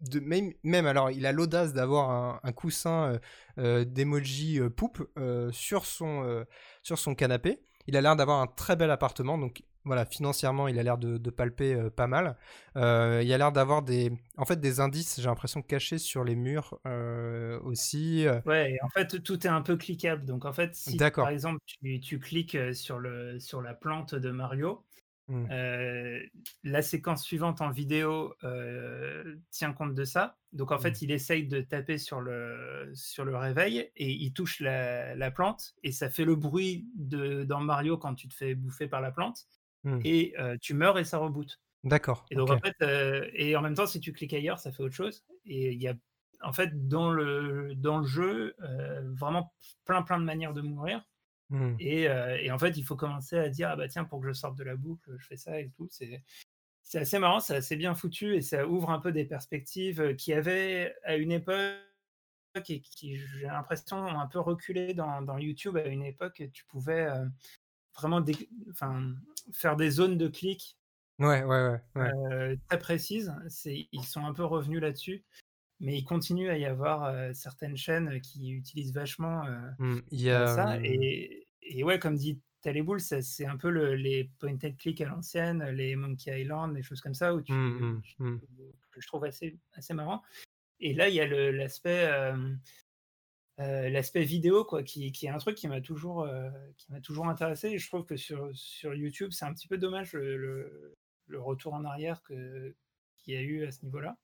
De, même, même, alors, il a l'audace d'avoir un, un coussin euh, euh, d'emoji euh, poupe sur, son, sur son canapé. Il a l'air d'avoir un très bel appartement, donc voilà, financièrement, il a l'air de, de palper euh, pas mal. Euh, il a l'air d'avoir des, en fait, des indices, j'ai l'impression, cachés sur les murs euh, aussi. Ouais, en fait, tout est un peu cliquable. Donc, en fait, si par exemple tu, tu cliques sur, le, sur la plante de Mario, Hmm. euh, la séquence suivante en vidéo euh, tient compte de ça. Donc, en fait, il essaye de taper sur le, sur le réveil et il touche la, la plante et ça fait le bruit de, dans Mario quand tu te fais bouffer par la plante Hmm. et euh, tu meurs et ça reboot. D'accord. Et donc, en fait, et en même temps, si tu cliques ailleurs, ça fait autre chose. Et il y a, en fait, dans le, dans le jeu, vraiment plein, plein de manières de mourir. Et, euh, et en fait, il faut commencer à dire, ah bah tiens, pour que je sorte de la boucle, je fais ça et tout. C'est, c'est assez marrant, c'est assez bien foutu et ça ouvre un peu des perspectives euh, qui avaient à une époque et qui, j'ai l'impression, ont un peu reculé dans, dans YouTube. À une époque, tu pouvais euh, vraiment dé- faire des zones de clics Ouais, ouais, ouais. euh, très précises. C'est, ils sont un peu revenus là-dessus, mais il continue à y avoir euh, certaines chaînes qui utilisent vachement euh. Il y a. ça. Et, et ouais, comme dit Téléboule, ça- c'est un peu le- les point and click à l'ancienne, les Monkey Island, des choses comme ça, où tu, hmm, hmm, hmm. que je trouve assez, assez marrant. Et là, il y a l'aspect euh, euh, l'aspect vidéo, quoi, qui, qui est un truc qui m'a toujours, euh, qui m'a toujours intéressé. Et je trouve que sur, sur YouTube, c'est un petit peu dommage le, le- le retour en arrière qu'il y a eu à ce niveau-là.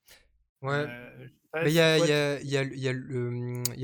Ouais. Il y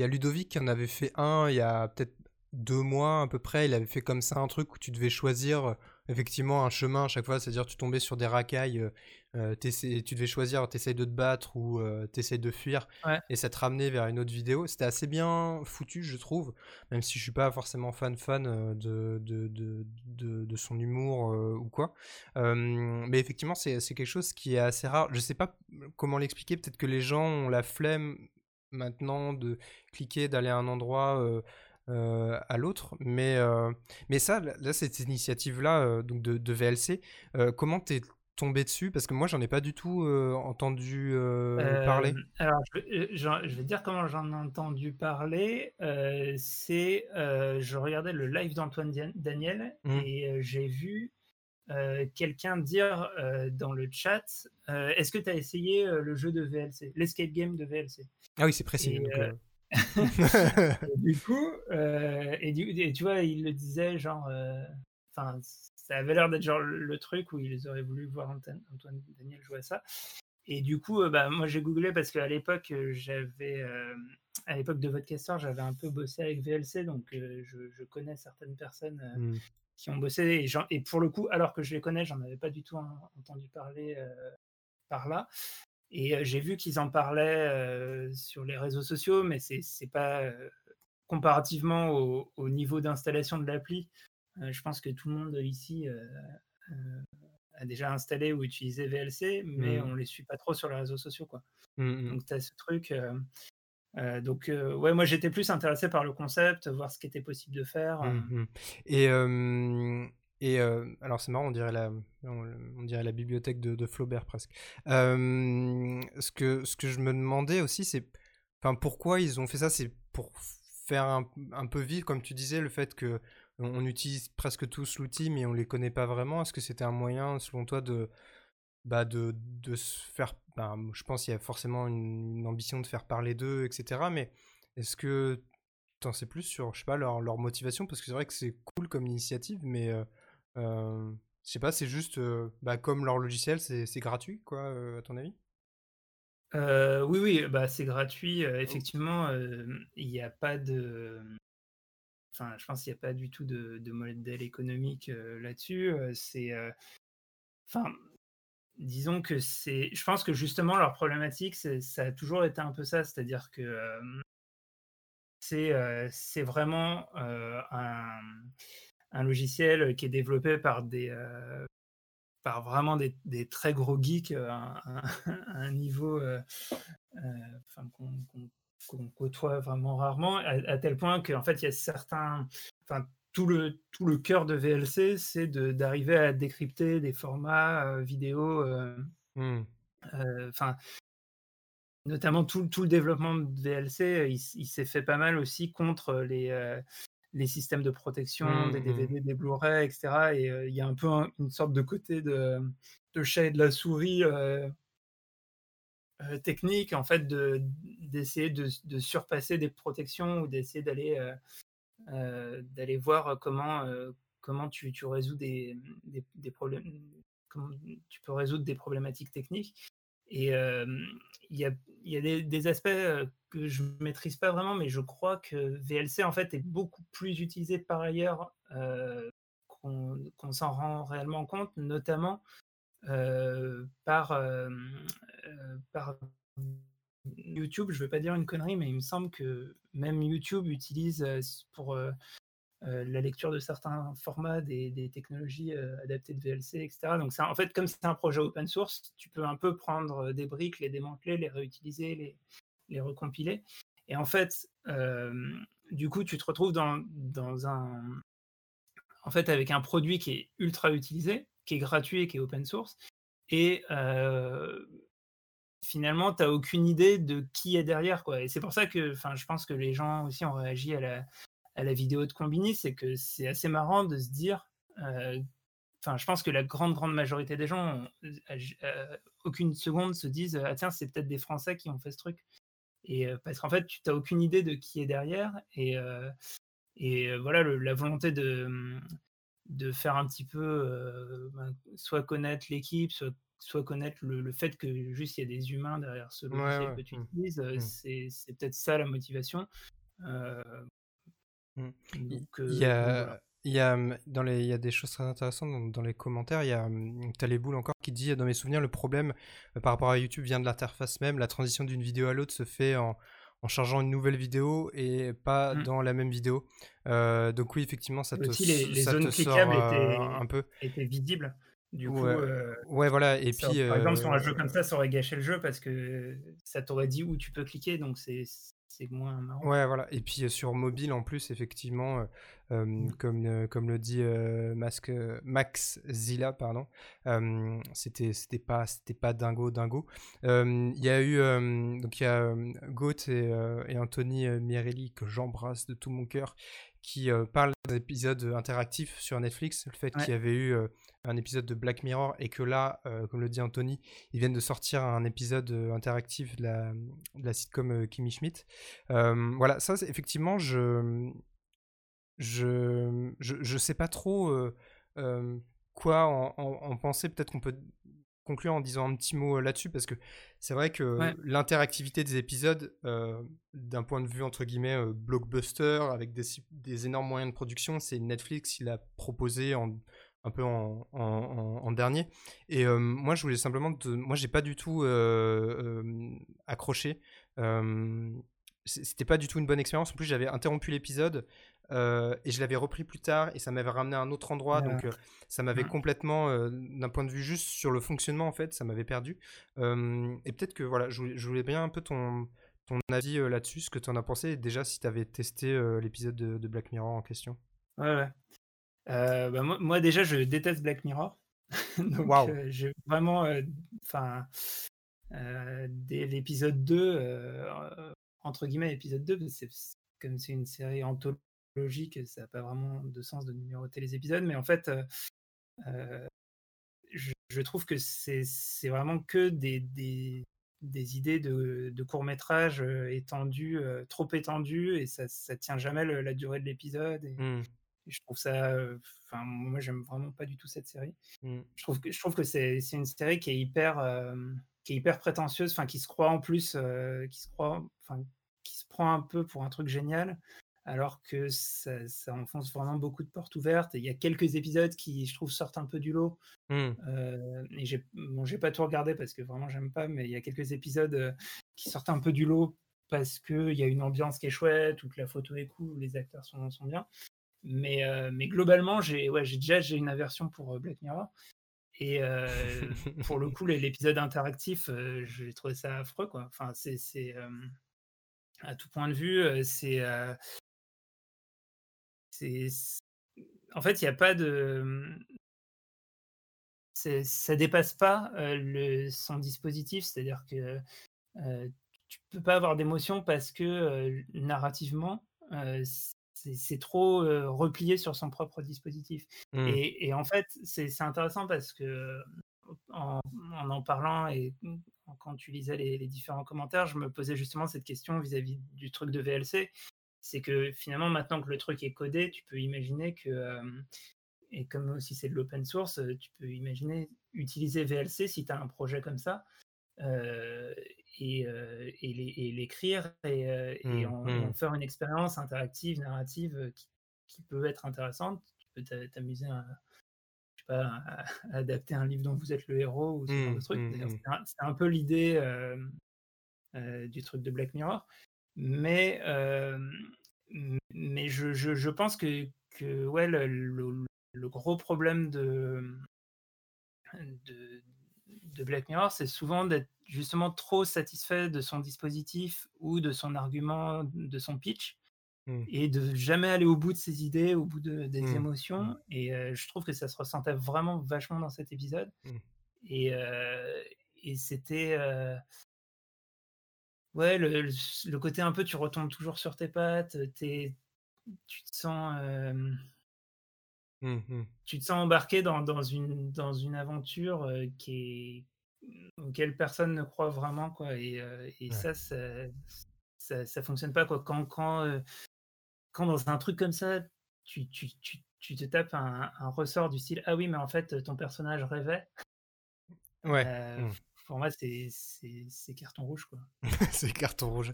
a Ludovic qui en avait fait un il y a peut-être deux mois à peu près. Il avait fait comme ça un truc où tu devais choisir euh, effectivement un chemin à chaque fois, c'est-à-dire tu tombais sur des racailles, euh, euh, tu devais choisir, t'essayes de te battre ou euh, t'essayes de fuir Ouais. et ça te ramenait vers une autre vidéo. C'était assez bien foutu, je trouve, même si je suis pas forcément fan fan euh, de, de, de, de, de son humour euh, ou quoi. Mais effectivement, c'est c'est quelque chose qui est assez rare. Je sais pas comment l'expliquer. Peut-être que les gens ont la flemme maintenant de cliquer, d'aller à un endroit euh, à l'autre. Mais, euh, mais ça, là, cette initiative-là euh, donc de, de VLC, comment t'es tombé dessus? Parce que moi, j'en ai pas du tout entendu parler. alors, je, vais- je dire comment j'en ai entendu parler. C'est, je regardais le live d'Antoine Daniel Mhm. et j'ai vu euh, quelqu'un dire euh, dans le chat euh, Est-ce que tu as essayé le jeu de VLC, l'escape game de VLC Ah oui, c'est précis. et, donc, Et du coup, euh, et, du- et tu vois, il le disait genre, euh, enfin, ça avait l'air d'être genre le, truc où ils auraient voulu voir Antoine, Antoine Daniel jouer à ça. Et du coup, euh, bah, moi j'ai googlé parce qu'à l'époque, j'avais, à l'époque de votre casteur, j'avais un peu bossé avec VLC, donc je, je connais certaines personnes hmm. qui ont bossé. Et, pour le coup, alors que je les connais, j'en avais pas du tout en- entendu parler par là. Et j'ai vu qu'ils en parlaient sur les réseaux sociaux, mais c'est pas comparativement au, au niveau d'installation de l'appli. je pense que tout le monde ici a déjà installé ou utilisé VLC, mais Mhm. on les suit pas trop sur les réseaux sociaux, quoi. Hmm. Donc tu as ce truc. euh, euh, donc euh, ouais, moi j'étais plus intéressé par le concept, voir ce qui était possible de faire. Mhm. Et, euh, alors c'est marrant, on dirait la, on, dirait la bibliothèque de, Flaubert presque. Ce, que, ce que je me demandais aussi, c'est enfin, pourquoi ils ont fait ça? C'est pour faire un, un peu vivre, comme tu disais, le fait que on, utilise presque tous l'outil, mais on les connaît pas vraiment. Est-ce que c'était un moyen, selon toi, de, bah de, de se faire. bah, je pense qu'il y a forcément une, ambition de faire parler d'eux, etc. Mais est-ce que t'en sais plus sur, je sais pas, leur, leur motivation? Parce que c'est vrai que c'est cool comme initiative, mais euh, euh, je sais pas, c'est juste bah, comme leur logiciel, c'est gratuit, quoi, à ton avis? Oui, oui, bah, c'est gratuit. effectivement, il n'y a pas de. Enfin, je pense qu'il n'y a pas du tout de, de modèle économique là-dessus. c'est. Enfin, disons que c'est. Je pense que justement, leur problématique, ça a toujours été un peu ça. C'est-à-dire que euh, c'est euh, vraiment euh, un, un logiciel qui est développé par des. euh, par vraiment des, des très gros geeks euh, à un, à un niveau euh, euh, enfin, qu'on côtoie vraiment rarement, à, à tel point qu'en fait, il y a certains. Enfin, tout le, tout le cœur de VLC, c'est d'arriver à décrypter des formats euh, vidéo. euh, euh, Enfin. notamment tout, tout le développement de VLC, euh, il, s'est fait pas mal aussi contre les, euh, les systèmes de protection des DVD, mmh des Blu-ray, etc. Et il y a un peu une sorte de côté de, de chat et de la souris technique, en fait, d'essayer de, de, surpasser des protections ou d'essayer d'aller d'aller voir comment, comment tu, tu résous des, des, des, problèmes, comment tu peux résoudre des problématiques techniques. Et il y a, y a des, aspects que je ne maîtrise pas vraiment, mais je crois que VLC en fait est beaucoup plus utilisé par ailleurs qu'on s'en rend réellement compte, notamment par, par YouTube. Je ne veux pas dire une connerie, mais il me semble que même YouTube utilise pour la lecture de certains formats des, technologies adaptées de VLC, etc. Donc, en fait, comme c'est un projet open source, tu peux un peu prendre des briques, les démanteler, les réutiliser, les, les recompiler. Et en fait, du coup, tu te retrouves dans, dans un. En fait, avec un produit qui est ultra utilisé, qui est gratuit et qui est open source. Et finalement, tu n'as aucune idée de qui est derrière. Quoi. Et c'est pour ça que je pense que les gens aussi ont réagi à la, à la vidéo de Combini, c'est que c'est assez marrant de se dire. Enfin, je pense que la grande, grande majorité des gens, aucune seconde, se disent Ah, tiens, c'est peut-être des Français qui ont fait ce truc. Et parce qu'en fait, tu n'as aucune idée de qui est derrière. Et, et voilà, la volonté de, de faire un petit peu, ben, soit connaître l'équipe, soit, connaître le, fait que juste il y a des humains derrière ce logiciel que tu mmh. utilises, mmh. c'est peut-être ça la motivation. Donc, il y a, il y, a, dans les, il y a des choses très intéressantes dans, les commentaires. Il y a Taleboul encore qui dit Dans mes souvenirs, le problème par rapport à YouTube vient de l'interface même. La transition d'une vidéo à l'autre se fait en, en chargeant une nouvelle vidéo et pas mmh. dans la même vidéo. Euh, donc oui, effectivement, ça te, Aussi, les, les zones cliquables étaient, un peu. étaient visibles. Du coup, ouais, euh, ouais voilà. Et puis, par exemple, sur un jeu comme ça, ça aurait gâché le jeu parce que ça t'aurait dit où tu peux cliquer, donc c'est c'est moins marrant. Ouais, voilà. Et puis sur mobile, en plus, effectivement, mmh. comme, comme le dit Max Zilla, pardon, c'était c'était pas c'était pas dingo dingo. Il y a eu donc il y a Goat et, et Anthony Mirelli que j'embrasse de tout mon cœur qui parlent d'un épisode interactif sur Netflix, le fait qu'il y avait eu un épisode de Black Mirror et que là, euh, comme le dit Anthony, ils viennent de sortir un épisode euh, interactif de la, de la sitcom euh, Kimmy Schmidt. voilà, ça, effectivement, je, je, je, sais pas trop quoi en, penser. Peut-être qu'on peut conclure en disant un petit mot là-dessus parce que c'est vrai que l'interactivité des épisodes d'un point de vue entre guillemets blockbuster avec des, des, énormes moyens de production c'est Netflix il a proposé en un peu en, en, dernier. Et euh, moi, je voulais simplement, te... moi, j'ai pas du tout euh, euh, accroché. C'était pas du tout une bonne expérience. En plus, j'avais interrompu l'épisode et je l'avais repris plus tard et ça m'avait ramené à un autre endroit. Donc, ça m'avait mmh. complètement, d'un point de vue juste sur le fonctionnement, en fait, ça m'avait perdu. et peut-être que voilà, je voulais, bien un peu ton, ton avis là-dessus, ce que tu en as pensé, déjà si tu avais testé l'épisode de, de, Black Mirror en question. Ouais, ouais. Euh, bah, moi, déjà, je déteste Black Mirror. Donc, euh, j'ai vraiment. Euh, enfin. dès l'épisode 2, entre guillemets, épisode 2, c'est, comme c'est une série anthologique, ça n'a pas vraiment de sens de numéroter les épisodes, mais en fait, je, trouve que c'est, vraiment que des, des, des idées de, de court métrage étendues, trop étendues, et ça, ça tient jamais la durée de l'épisode. Et, mmh je trouve ça. Enfin, moi, j'aime vraiment pas du tout cette série. Mmh. Je trouve que, je trouve que c'est, c'est une série qui est hyper, qui est hyper prétentieuse, enfin, qui se croit en plus, qui se croit, enfin, qui se prend un peu pour un truc génial, alors que ça, ça enfonce vraiment beaucoup de portes ouvertes. Et il y a quelques épisodes qui, je trouve, sortent un peu du lot. Mmh. et j'ai, bon, j'ai pas tout regardé parce que vraiment, j'aime pas, mais il y a quelques épisodes qui sortent un peu du lot parce qu'il y a une ambiance qui est chouette, ou que la photo est cool, ou les acteurs sont, sont bien. Mais, euh, mais globalement, j'ai ouais, déjà j'ai une aversion pour euh, Black Mirror. Et euh, pour le coup, l'épisode interactif, j'ai trouvé ça affreux. Quoi. Enfin, c'est à tout point de vue, c'est en fait, il n'y a pas de ça dépasse pas le, son dispositif, c'est-à-dire que tu peux pas avoir d'émotion parce que narrativement, c'est trop replié sur son propre dispositif. Mmh. Et, en fait, c'est intéressant parce que en, en, parlant et quand tu lisais les, différents commentaires, je me posais justement cette question vis-à-vis du truc de VLC. C'est que finalement, maintenant que le truc est codé, tu peux imaginer que, et comme aussi c'est de l'open source, tu peux imaginer utiliser VLC si tu as un projet comme ça. et, l'écrire et, mmh, en, mmh. faire une expérience interactive, narrative qui, peut être intéressante. Tu peux t'amuser à, pas, adapter un livre dont vous êtes le héros ou ce genre de mmh, truc. Mmh, mmh. C'est un, peu l'idée du truc de Black Mirror. Mais, mais je, je, pense que, que ouais, le, le, gros problème de, de, de Black Mirror, c'est souvent d'être justement trop satisfait de son dispositif ou de son argument, de son pitch, Mmh. et de jamais aller au bout de ses idées, au bout de, des mmh. émotions. Mmh. Et je trouve que ça se ressentait vraiment vachement dans cet épisode. Et, et c'était. Ouais, le, le, côté un peu, tu retombes toujours sur tes pattes, es, tu te sens. Tu te sens embarqué dans, dans, une, dans une aventure qui est, auquel personne ne croit vraiment. Quoi. Et, et ça, ça, ça, ça, fonctionne pas. Quoi. Quand, quand quand dans un truc comme ça, tu, tu, tu, tu te tapes un, un, ressort du style Ah oui, mais en fait, ton personnage rêvait. Ouais. Mmh. Moi, c'est carton rouge. c'est carton rouge.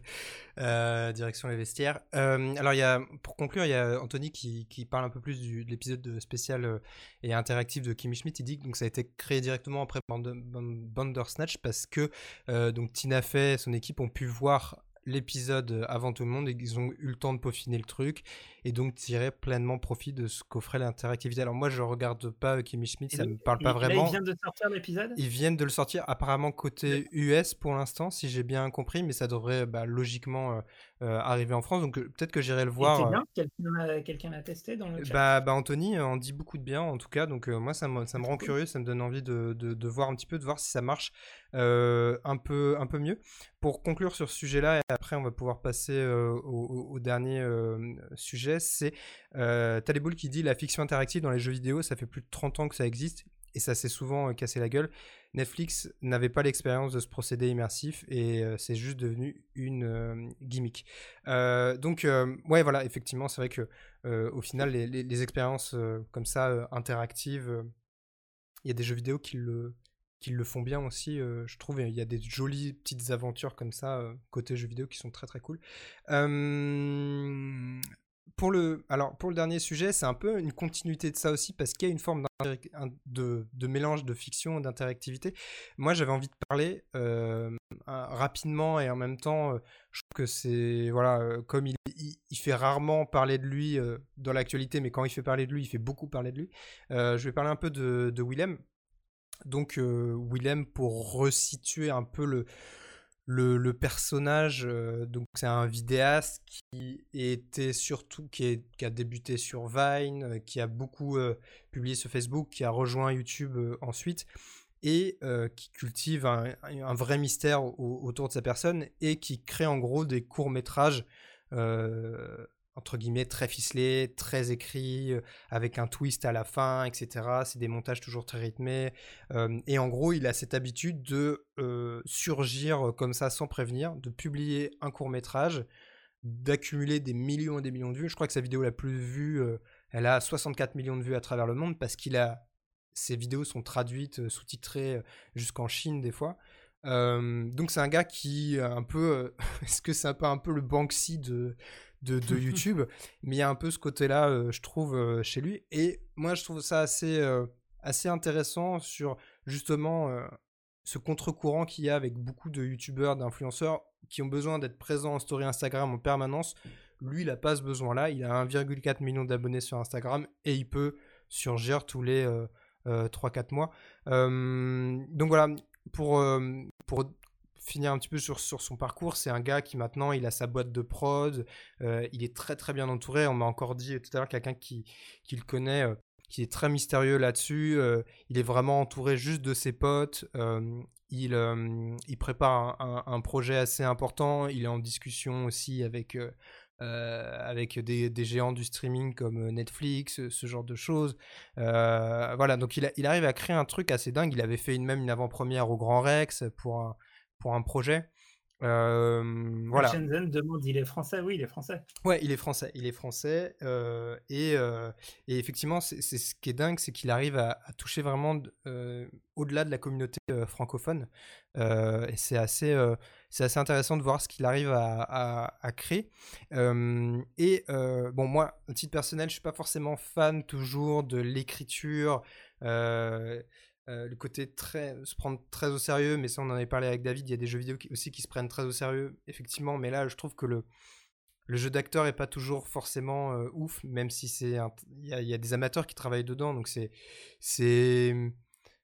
Euh, direction les vestiaires. Euh, alors, y a, pour conclure, il y a Anthony qui, parle un peu plus de l'épisode spécial et interactif de Kimmy Schmidt. Il dit que donc, ça a été créé directement après Bandersnatch parce que donc, Tina Fey et son équipe ont pu voir l'épisode avant tout le monde et ils ont eu le temps de peaufiner le truc et donc tirer pleinement profit de ce qu'offrait l'interactivité. Alors moi je regarde pas Kimmy Schmidt, ça me parle pas vraiment. ils viennent de sortir l'épisode? Ils viennent de le sortir apparemment côté US pour l'instant si j'ai bien compris, mais ça devrait bah, logiquement euh, euh, arriver en France, donc euh, peut-être que j'irai le voir. Quelqu'un l'a testé dans le chat bah, bah, Anthony en dit beaucoup de bien en tout cas, donc moi ça me, ça me rend curieux, ça me donne envie de, de, de, voir un petit peu, de voir si ça marche un, peu, un peu mieux. Pour conclure sur ce sujet-là, et après on va pouvoir passer au, au, dernier sujet c'est euh, Taleboul qui dit la fiction interactive dans les jeux vidéo, ça fait plus de 30 ans que ça existe et ça s'est souvent euh, cassé la gueule. Netflix n'avait pas l'expérience de ce procédé immersif et euh, c'est juste devenu une euh, gimmick. donc ouais voilà effectivement c'est vrai que au final les, expériences comme ça interactives, il y a des jeux vidéo qui le qui le font bien aussi, je trouve. Il y a des jolies petites aventures comme ça, côté jeux vidéo, qui sont très très cool pour le, alors pour le dernier sujet, c'est un peu une continuité de ça aussi parce qu'il y a une forme de, de, mélange de fiction et d'interactivité. Moi, j'avais envie de parler euh, rapidement et en même temps, euh, je trouve que c'est voilà, euh, comme il, il, fait rarement parler de lui dans l'actualité, mais quand il fait parler de lui, il fait beaucoup parler de lui. je vais parler un peu de, de Willem. Donc Willem, pour resituer un peu le le, personnage, euh, donc c'est un vidéaste qui était surtout qui, a débuté sur Vine, euh, qui a beaucoup euh, publié sur Facebook, qui a rejoint YouTube ensuite et qui cultive un, vrai mystère autour de sa personne et qui crée en gros des courts métrages entre guillemets très ficelé, très écrit, euh, avec un twist à la fin, etc. C'est des montages toujours très rythmés. Euh, et en gros, il a cette habitude de euh, surgir comme ça sans prévenir, de publier un court métrage, d'accumuler des millions et des millions de vues. Je crois que sa vidéo la plus vue, elle a 64 millions de vues à travers le monde parce qu'il a ses vidéos sont traduites, sous-titrées jusqu'en Chine des fois. donc c'est un gars qui un peu, est-ce que c'est peu un peu le Banksy de de, YouTube. mais il y a un peu ce côté-là, euh, je trouve, euh, chez lui. Et moi, je trouve ça assez, euh, assez intéressant sur justement ce contre-courant qu'il y a avec beaucoup de YouTubeurs, d'influenceurs qui ont besoin d'être présents en story Instagram en permanence. Lui, il n'a pas ce besoin-là. Il a 1,4 million d'abonnés sur Instagram et il peut surgir tous les 3-4 mois. donc voilà, pour, pour finir un petit peu sur, sur son parcours, c'est un gars qui maintenant il a sa boîte de prod, euh, il est très très bien entouré. On m'a encore dit tout à l'heure quelqu'un qui, qui le connaît, euh, qui est très mystérieux là-dessus. Euh, il est vraiment entouré juste de ses potes. il, il prépare un, projet assez important. Il est en discussion aussi avec avec des, des, géants du streaming comme Netflix, ce genre de choses. voilà, donc il, il, arrive à créer un truc assez dingue. Il avait fait une, même une avant-première au Grand Rex pour un, pour un projet. Euh, voilà. Shenzhen demande, il est français? Oui, il est français. Ouais, il est français. Il est français. Euh, et, euh, et, effectivement, c'est ce qui est dingue, c'est qu'il arrive à, toucher vraiment au-delà de la communauté francophone. et c'est assez, c'est assez intéressant de voir ce qu'il arrive à, à, créer. et bon, moi, à titre personnel, je suis pas forcément fan toujours de l'écriture. Euh, le côté très se prendre très au sérieux, mais ça on en avait parlé avec David, il y a des jeux vidéo aussi qui se prennent très au sérieux, effectivement, mais là je trouve que le, le jeu d'acteur est pas toujours forcément euh, ouf, même si c'est il y, a des amateurs qui travaillent dedans, donc c'est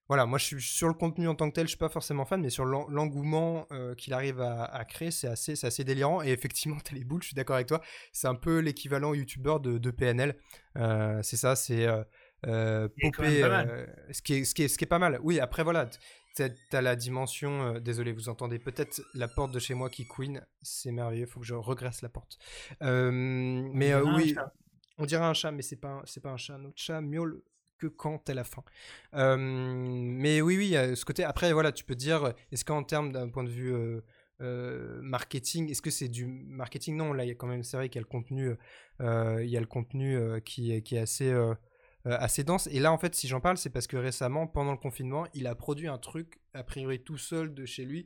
voilà, moi je suis sur le contenu en tant que tel, je suis pas forcément fan, mais sur l'engouement euh, qu'il arrive à, créer, c'est assez, assez délirant. Et effectivement, t'as les boules, je suis d'accord avec toi, c'est un peu l'équivalent youtubeur de PNL. c'est ça, c'est euh, popé, euh, ce, qui est, ce, qui est, ce qui est pas mal. Oui, après voilà, tu as la dimension. Euh, désolé, vous entendez peut-être la porte de chez moi qui queen. C'est merveilleux, faut que je regresse la porte. mais oui, on dirait un chat, mais c'est pas, c'est pas un chat. Notre chat miaule que quand elle a faim. mais oui, oui, ce côté. Après, voilà, tu peux dire, est-ce qu'en termes d'un point de vue marketing, est-ce que c'est du marketing? Non, là, il y a quand même, c'est vrai qu'il y a le contenu, il y a le contenu qui, qui est assez assez dense. Et là, en fait, si j'en parle, c'est parce que récemment, pendant le confinement, il a produit un truc, a priori tout seul de chez lui,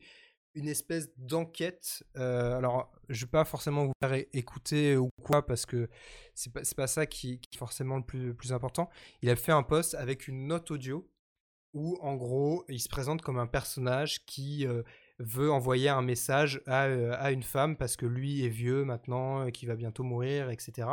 une espèce d'enquête. Euh, alors, je vais pas forcément vous faire écouter ou quoi, parce que c'est pas, pas ça qui, est forcément le plus, plus important. Il a fait un post avec une note audio où, en gros, il se présente comme un personnage qui euh, veut envoyer un message à, à, une femme parce que lui est vieux maintenant, qui va bientôt mourir, etc.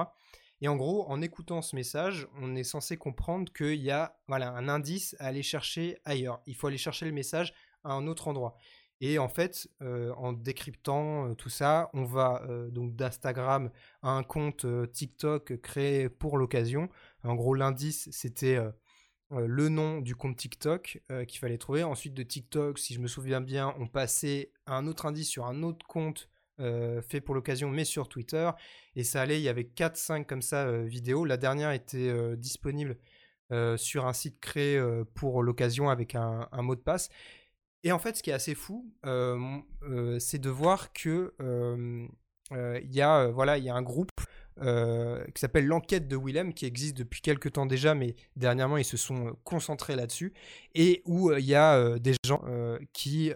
Et en gros, en écoutant ce message, on est censé comprendre qu'il y a un indice à aller chercher ailleurs. Il faut aller chercher le message à un autre endroit. Et en fait, euh, en décryptant euh, tout ça, on va euh, donc d'Instagram à un compte TikTok créé pour l'occasion. En gros, l'indice, c'était le nom du compte TikTok qu'il fallait trouver. Ensuite, de TikTok, si je me souviens bien, on passait à un autre indice sur un autre compte euh, fait pour l'occasion, mais sur Twitter. Et ça allait, il y avait 4-5 comme ça euh, vidéos. La dernière était euh, disponible sur un site créé pour l'occasion avec un, mot de passe. Et en fait, ce qui est assez fou, c'est de voir que il y a voilà, il y a un groupe qui s'appelle l'enquête de Willem, qui existe depuis quelques temps déjà, mais dernièrement ils se sont concentrés là-dessus, et où il y a des gens qui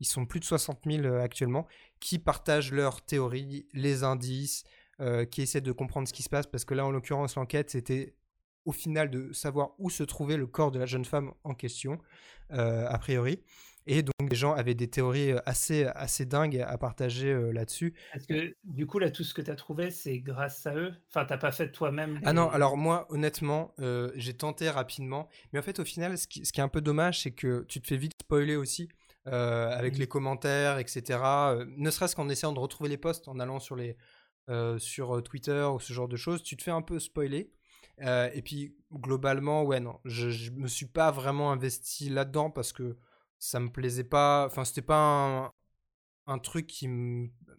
ils sont plus de 60 000 euh, actuellement, qui partagent leurs théories, les indices, euh, qui essaient de comprendre ce qui se passe, parce que là, en l'occurrence, l'enquête, c'était au final de savoir où se trouvait le corps de la jeune femme en question, euh, a priori. Et donc, les gens avaient des théories assez, assez dingues à partager là-dessus. Est-ce que, du coup, là, tout ce que tu as trouvé, c'est grâce à eux? Enfin, t'as pas fait toi-même Ah non, alors moi, honnêtement, j'ai tenté rapidement. Mais en fait, au final, ce qui, ce qui est un peu dommage, c'est que tu te fais vite spoiler aussi. Euh, avec mmh. les commentaires, etc. Ne serait-ce qu'en essayant de retrouver les posts, en allant sur, les, euh, sur Twitter ou ce genre de choses, tu te fais un peu spoiler. et puis globalement, ouais, non, je, je me suis pas vraiment investi là-dedans parce que ça me plaisait pas. Enfin, c'était pas un, un truc qui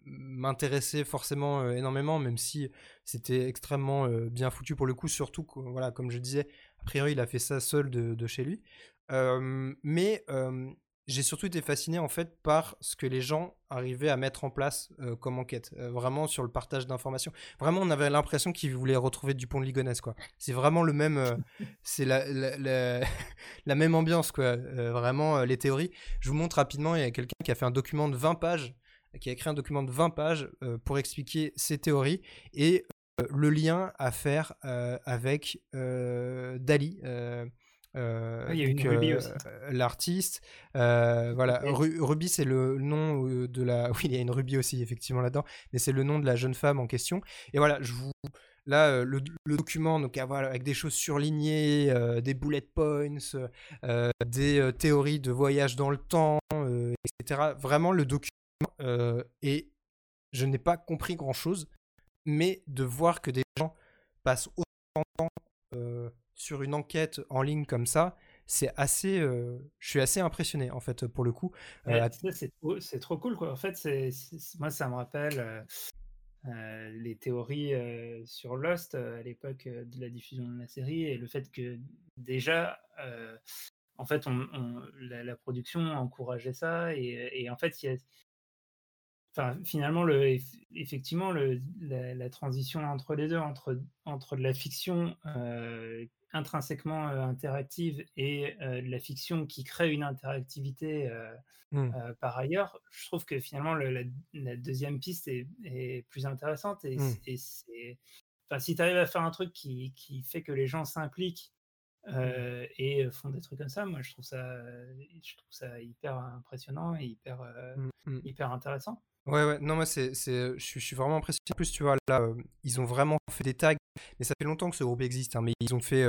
m'intéressait forcément énormément, même si c'était extrêmement bien foutu pour le coup, surtout, voilà, comme je disais, a priori, il a fait ça seul de, de chez lui. mais j'ai surtout été fasciné en fait par ce que les gens arrivaient à mettre en place euh, comme enquête, euh, vraiment sur le partage d'informations. Vraiment, on avait l'impression qu'ils voulaient retrouver Dupont de Ligonnès, quoi. C'est vraiment le même, euh, c'est la, la, même ambiance, quoi. vraiment, les théories. Je vous montre rapidement, il y a quelqu'un qui a fait un document de 20 pages, qui a écrit un document de 20 pages pour expliquer ses théories et le lien à faire avec Dali. Euh, il y a une Ruby aussi. Euh, l'artiste. Euh, voilà, Ruby, c'est le nom de la. Oui, il y a une Ruby aussi, effectivement, là-dedans. Mais c'est le nom de la jeune femme en question. Et voilà, je vous. Là, le, document, donc, avec des choses surlignées, des bullet points, des théories de voyage dans le temps, etc. Vraiment, le document. et je n'ai pas compris grand-chose, mais de voir que des gens passent autant de temps sur une enquête en ligne comme ça, c'est assez. Euh, je suis assez impressionné en fait pour le coup. Euh, c'est trop, trop, cool quoi. En fait, c'est moi ça me rappelle. Euh, les théories sur Lost à l'époque de la diffusion de la série et le fait que déjà, en fait, on, la, production encourageait ça et, en fait, il y a, Enfin, finalement, le, effectivement, le, la, transition entre les deux, entre, entre de la fiction intrinsèquement interactive et de la fiction qui crée une interactivité mmh. par ailleurs, je trouve que finalement la, deuxième piste est, plus intéressante. Et, mmh. c'est, enfin, si tu arrives à faire un truc qui, qui fait que les gens s'impliquent mmh. et font des trucs comme ça, moi je trouve ça, je trouve ça hyper impressionnant et hyper, hyper intéressant. Ouais, ouais, non, moi, c'est, c'est, je, suis, vraiment impressionné. En plus, tu vois, là, ils ont vraiment fait des tags, mais ça fait longtemps que ce groupe existe, hein, mais ils ont fait.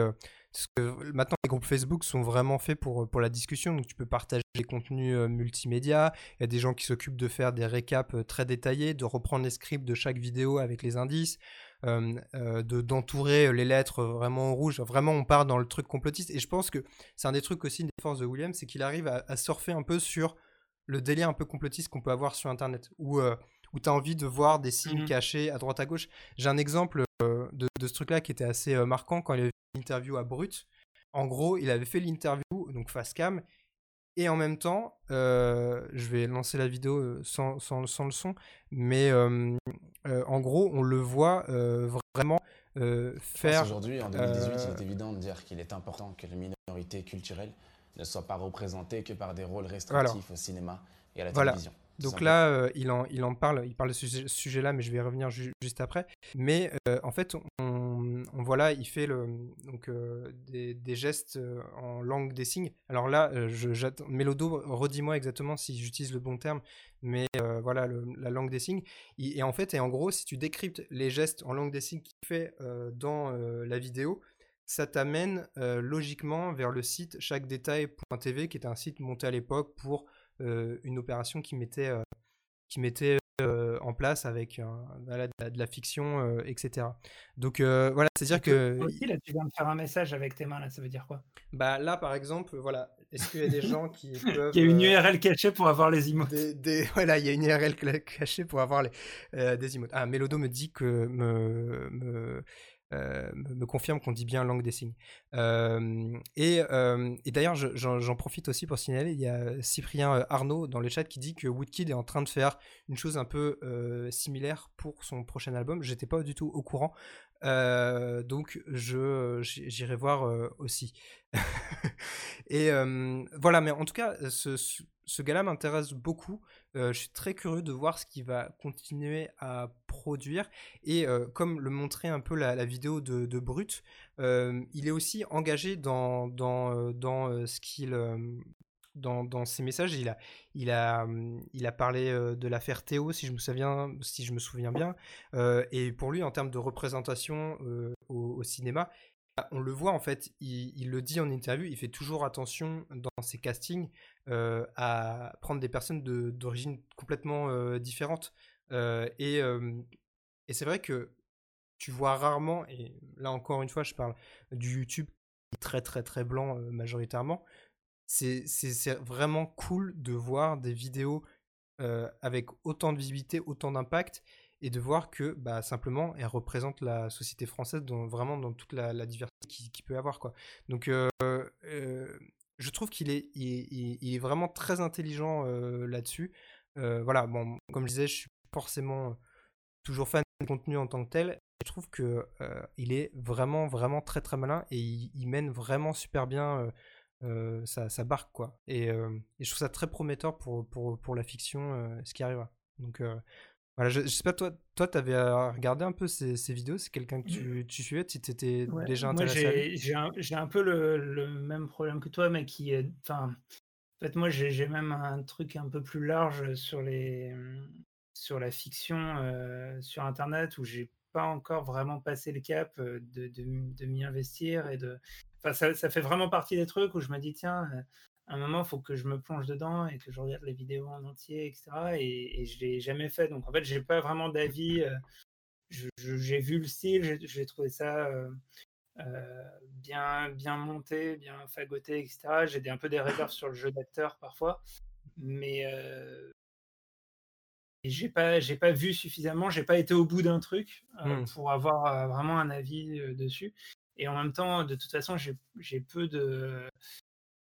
ce que, maintenant, les groupes Facebook sont vraiment faits pour, pour la discussion, donc tu peux partager les contenus multimédia. Il y a des gens qui s'occupent de faire des récaps très détaillés, de reprendre les scripts de chaque vidéo avec les indices. de d'entourer les lettres vraiment en rouge. Vraiment, on part dans le truc complotiste. Et je pense que c'est un des trucs aussi, des forces de William, c'est qu'il arrive à, à, surfer un peu sur le délire un peu complotiste qu'on peut avoir sur Internet, où, euh, où tu as envie de voir des signes mmh cachés à droite à gauche. J'ai un exemple euh, de, ce truc-là qui était assez euh, marquant quand il avait fait l'interview à Brut. En gros, il avait fait l'interview, donc face cam, et en même temps, je vais lancer la vidéo sans, sans, sans le son, mais en gros, on le voit vraiment faire. Aujourd'hui, en 2018, il est évident de dire qu'il est important que les minorités culturelles ne soit pas représenté que par des rôles restrictifs au cinéma et à la télévision. Donc là, euh, il, en, il en parle, il parle de ce sujet-là, mais je vais y revenir juste après. Mais euh, en fait, on, on, voit là, il fait le, donc, euh, des, des, gestes en langue des signes. Alors là, j'attends, Mélodo, redis-moi exactement si j'utilise le bon terme, mais voilà, la langue des signes. Et, en fait, et en gros, si tu décryptes les gestes en langue des signes qu'il fait dans la vidéo, ça t'amène logiquement vers le site chaque-détail.tv, qui était un site monté à l'époque pour une opération qui mettait, qui mettait en place avec de, la, fiction, etc. Donc voilà, c'est-à-dire que... là, tu viens de faire un message avec tes mains, là, ça veut dire quoi? Bah là, par exemple, voilà, est-ce qu'il y a des gens qui peuvent... il y a une URL cachée pour avoir les emotes. Voilà, il y a une URL cachée pour avoir les, des emotes. Ah, Melodo me dit que me, me euh, me confirme qu'on dit bien langue des signes. Euh, et, euh, et d'ailleurs, j'en profite aussi pour signaler, il y a Cyprien Arnaud dans le chat qui dit que Woodkid est en train de faire une chose un peu similaire pour son prochain album. J'étais pas du tout au courant. donc je j'irai voir aussi. et voilà, mais en tout cas, ce, ce gars-là m'intéresse beaucoup. je suis très curieux de voir ce qu'il va continuer à produire. Et comme le montrait un peu la, vidéo de, Brut, il est aussi engagé dans, dans, dans ce qu'il. Dans, dans, ses messages, il a, il a, il a parlé de l'affaire Théo, si je me souviens, si je me souviens bien. et pour lui, en termes de représentation au, cinéma, on le voit en fait, il, le dit en interview, il fait toujours attention dans ses castings à prendre des personnes d'origine complètement différente. et, et c'est vrai que tu vois rarement, et là encore une fois, je parle du YouTube très très très blanc majoritairement. C'est vraiment cool de voir des vidéos avec autant de visibilité, autant d'impact, et de voir que bah, simplement elles représentent la société française dans, vraiment dans toute la, diversité qu'il qui peut avoir. Quoi. Donc je trouve qu'il est, vraiment très intelligent là-dessus. voilà, bon, comme je disais, je suis forcément toujours fan du contenu en tant que tel. Je trouve que il est vraiment, vraiment très, très malin et il, mène vraiment super bien sa, barque. Et, je trouve ça très prometteur pour, pour, pour la fiction, ce qui arrivera. Voilà, je, sais pas, toi, toi, avais regardé un peu ces, ces vidéos, c'est quelqu'un que tu, tu suivais, tu étais déjà intéressé J'ai un, un, peu le, le, même problème que toi, mais qui est. Enfin, en fait, moi, j'ai même un truc un peu plus large sur, les, sur la fiction euh, sur Internet où j'ai pas encore vraiment passé le cap de, de, de m'y investir et de. Enfin, ça, ça, fait vraiment partie des trucs où je me dis, tiens un moment, il faut que je me plonge dedans et que je regarde les vidéos en entier, etc. Et, et je l'ai jamais fait. Donc, en fait, j'ai pas vraiment d'avis. Euh, j'ai vu le style, j'ai trouvé ça euh, euh, bien, bien monté, bien fagoté, etc. J'ai un peu des réserves sur le jeu d'acteur parfois. Mais, j'ai pas, j'ai pas vu suffisamment, j'ai pas été au bout d'un truc mmh. pour avoir vraiment un avis dessus. Et en même temps, de toute façon, j'ai peu de,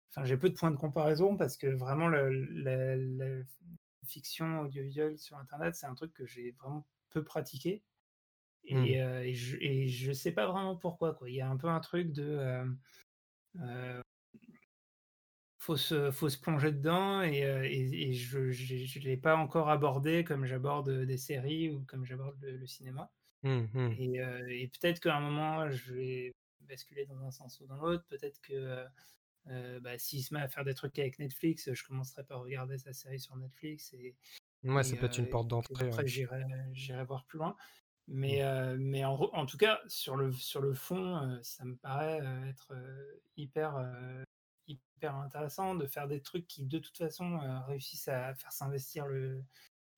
enfin, j'ai peu de points de comparaison parce que vraiment la, fiction audiovisuelle sur Internet, c'est un truc que j'ai vraiment peu pratiqué. Et, mmh. et, je, et, je, sais pas vraiment pourquoi. Quoi. Il y a un peu un truc de faut se, faut se plonger dedans et, euh, et, je ne l'ai pas encore abordé comme j'aborde des séries ou comme j'aborde le, cinéma. Mmh. Et, euh, et peut-être qu'à un moment, je vais basculer dans un sens ou dans l'autre. Peut-être que euh, bah, s'il se met à faire des trucs avec Netflix, je commencerai par regarder sa série sur Netflix. Et, ouais, ça peut être une porte d'entrée. Après, j'irai voir plus loin. Mais, mmh. mais en, en, tout cas, sur le, sur le fond, ça me paraît être hyper hyper intéressant de faire des trucs qui, de toute façon, euh, réussissent à faire s'investir le,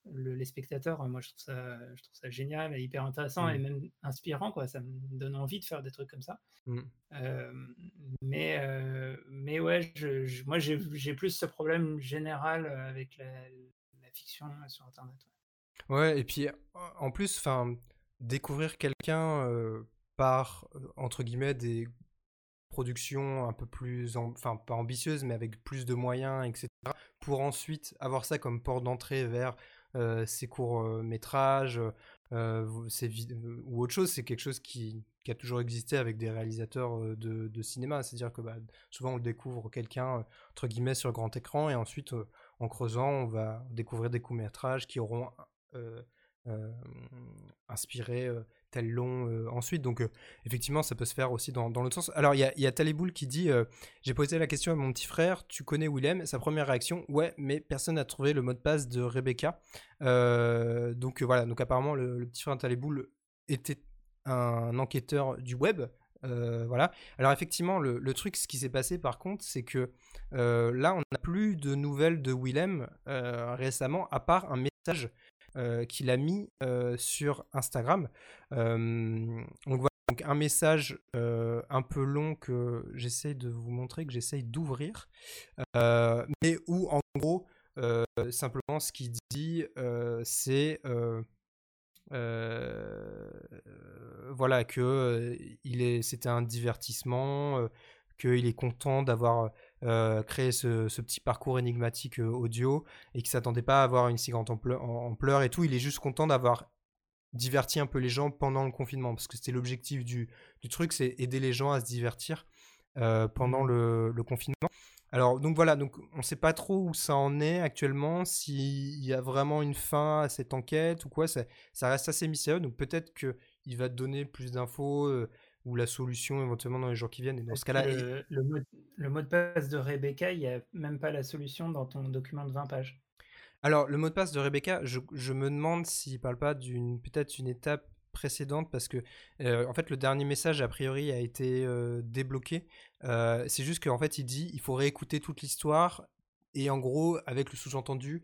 les spectateurs. Moi, je trouve ça, je trouve ça génial et hyper intéressant et mmh. même inspirant. Quoi. Ça me donne envie de faire des trucs comme ça. Mmh. Euh, mais, euh, mais ouais, je, moi, j'ai plus ce problème général avec la, fiction sur Internet. Ouais, et puis en plus, enfin, découvrir quelqu'un par entre guillemets des production un peu plus, enfin pas ambitieuse, mais avec plus de moyens, etc. Pour ensuite avoir ça comme porte d'entrée vers euh, ces courts métrages euh, ou autre chose. C'est quelque chose qui, a toujours existé avec des réalisateurs de, cinéma. C'est-à-dire que bah, souvent on découvre quelqu'un entre guillemets sur grand écran et ensuite en creusant on va découvrir des courts métrages qui auront inspiré tel long euh, ensuite. Donc, euh, effectivement, ça peut se faire aussi dans, l'autre sens. Alors, il y a, y a qui dit euh, J'ai posé la question à mon petit frère, tu connais Willem? Sa première réaction Ouais, mais personne n'a trouvé le mot de passe de Rebecca. donc, voilà. Donc, apparemment, le, petit frère Taliboul était un enquêteur du web. voilà. Alors effectivement, le, le truc, ce qui s'est passé par contre, c'est que là, on n'a plus de nouvelles de Willem récemment, à part un message euh, qu'il a mis euh, sur Instagram. donc voilà, donc un message euh, un peu long que j'essaie de vous montrer, que j'essaie d'ouvrir, mais où en gros, simplement ce qu'il dit, c'est voilà que c'était un divertissement, qu'il est content d'avoir euh, créé ce, petit parcours énigmatique euh, audio et qu'il s'attendait pas à avoir une si grande ampleur, et tout. Il est juste content d'avoir diverti un peu les gens pendant le confinement parce que c'était l'objectif du, truc, c'est aider les gens à se divertir euh, pendant le, confinement. Alors donc voilà, donc on ne sait pas trop où ça en est actuellement, s'il y a vraiment une fin à cette enquête ou quoi, ça, reste assez mystérieux, donc peut-être qu'il va donner plus d'infos, ou la solution éventuellement dans les jours qui viennent. Et dans ce cas-là. Le, le, mot, de passe de Rebecca, il n'y a même pas la solution dans ton document de 20 pages. Alors, le mot de passe de Rebecca, je, je me demande s'il ne parle pas d'une peut-être une étape précédente parce que euh, en fait le dernier message a priori a été euh, débloqué euh, c'est juste qu'en fait il dit il faut réécouter toute l'histoire et en gros avec le sous-entendu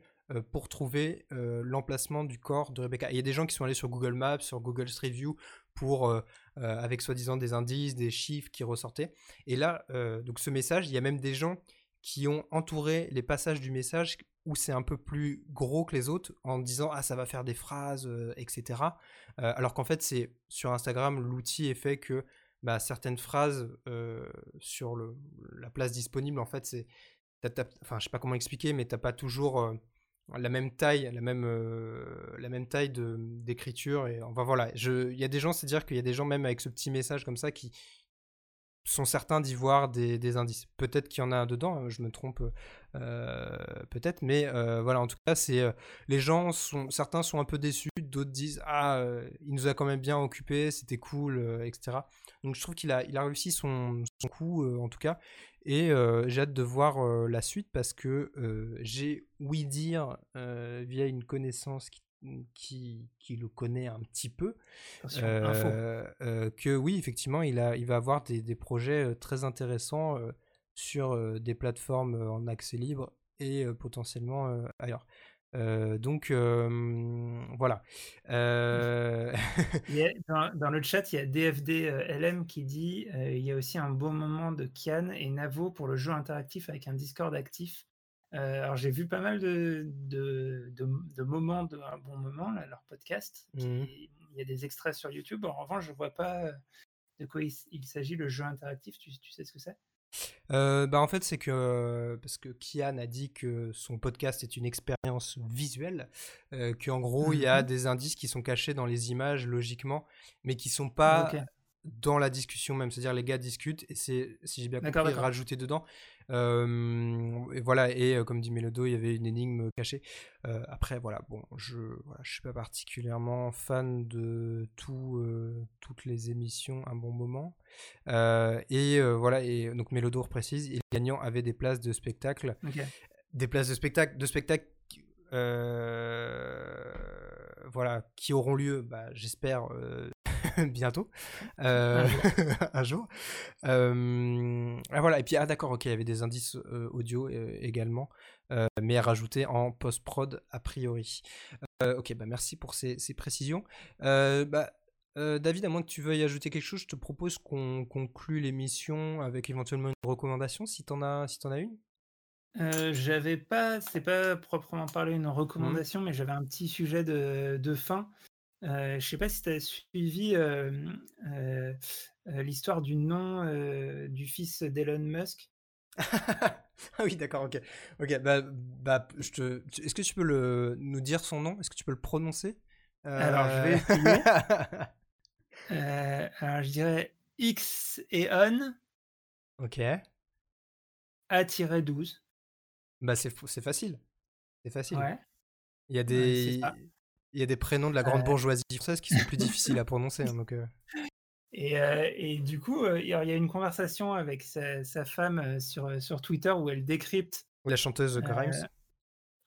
pour trouver l'emplacement du corps de Rebecca. Il y a des gens qui sont allés sur Google Maps, sur Google Street View pour euh, avec soi-disant des indices, des chiffres qui ressortaient. Et là, euh, donc ce message, il y a même des gens qui ont entouré les passages du message où c'est un peu plus gros que les autres en disant ah ça va faire des phrases euh, etc alors qu'en fait c'est sur Instagram l'outil est fait que bah, certaines phrases sur la place disponible en fait c'est enfin je sais pas comment expliquer mais t'as pas toujours la même taille, la même, euh, la même taille d'écriture. Et enfin voilà, il y a des gens, c'est dire qu'il y a des gens même avec ce petit message comme ça qui sont certains d'y voir des, indices. Peut-être qu'il y en a dedans, hein, je me trompe euh, peut-être, mais euh, voilà, en tout cas, c'est les gens sont, certains sont un peu déçus, d'autres disent ah il nous a quand même bien occupé, c'était cool, etc. Donc je trouve qu'il a, il a réussi son, son coup en tout cas. Et j'ai hâte de voir la suite parce que j'ai ouï dire via une connaissance mmh, qui, qui, le connaît un petit peu que oui, effectivement, il, a, il va avoir des, des projets très intéressants sur des plateformes en accès libre et potentiellement ailleurs. Euh, donc voilà. Euh, dans, le chat, il y a DFD LM qui dit il y a aussi un beau moment de Kian et Navo pour le jeu interactif avec un Discord actif alors j'ai vu pas mal de, de, de, moments, de un bon moment, là, leur podcast. Mmh il y a des extraits sur YouTube. En revanche, je vois pas de quoi il, s'agit, le jeu interactif. Tu, tu sais ce que c'est? Bah en fait c'est que parce que Kian a dit que son podcast est une expérience visuelle, euh, qu'en gros il y a mmh des indices qui sont cachés dans les images logiquement, mais qui sont pas dans la discussion même. C'est-à-dire les gars discutent et c'est si j'ai bien compris rajouté dedans et voilà, et comme dit Mélodo, il y avait une énigme cachée. après, voilà, bon, je voilà, je suis pas particulièrement fan de tout, toutes les émissions un bon moment. et voilà, et donc Mélodo précise, les gagnants avaient des places de spectacle. Des places de spectacle, de spectacle voilà, qui auront lieu, bah, j'espère, bientôt, euh, un jour. Euh, ah, voilà, et puis, ah d'accord, ok, il y avait des indices euh, audio également, mais rajoutés en post-prod a priori. ok, bah merci pour ces, précisions. bah, David, à moins que tu veuilles ajouter quelque chose, je te propose qu'on conclue l'émission avec éventuellement une recommandation, si t'en as, si en as une. j'avais pas, c'est pas proprement parlé une mmh. recommandation, mais j'avais un petit sujet de, de fin. Euh, je ne sais pas si tu as suivi l'histoire du nom du fils d'Elon Musk. ah oui, d'accord, ok. Ok, bah, bah je te... est-ce que tu peux le... nous dire son nom? Est-ce que tu peux le prononcer? Alors, je vais alors, je dirais X et On. Ok. A-12. Bah, c'est, c'est facile. C'est facile. Ouais. Il y a des. Il y a des prénoms de la grande bourgeoisie française qui sont plus difficiles à prononcer. Hein, donc, euh. et, euh, et, du coup, euh, il y a une conversation avec sa, femme sur, sur Twitter où elle décrypte. La chanteuse Grimes.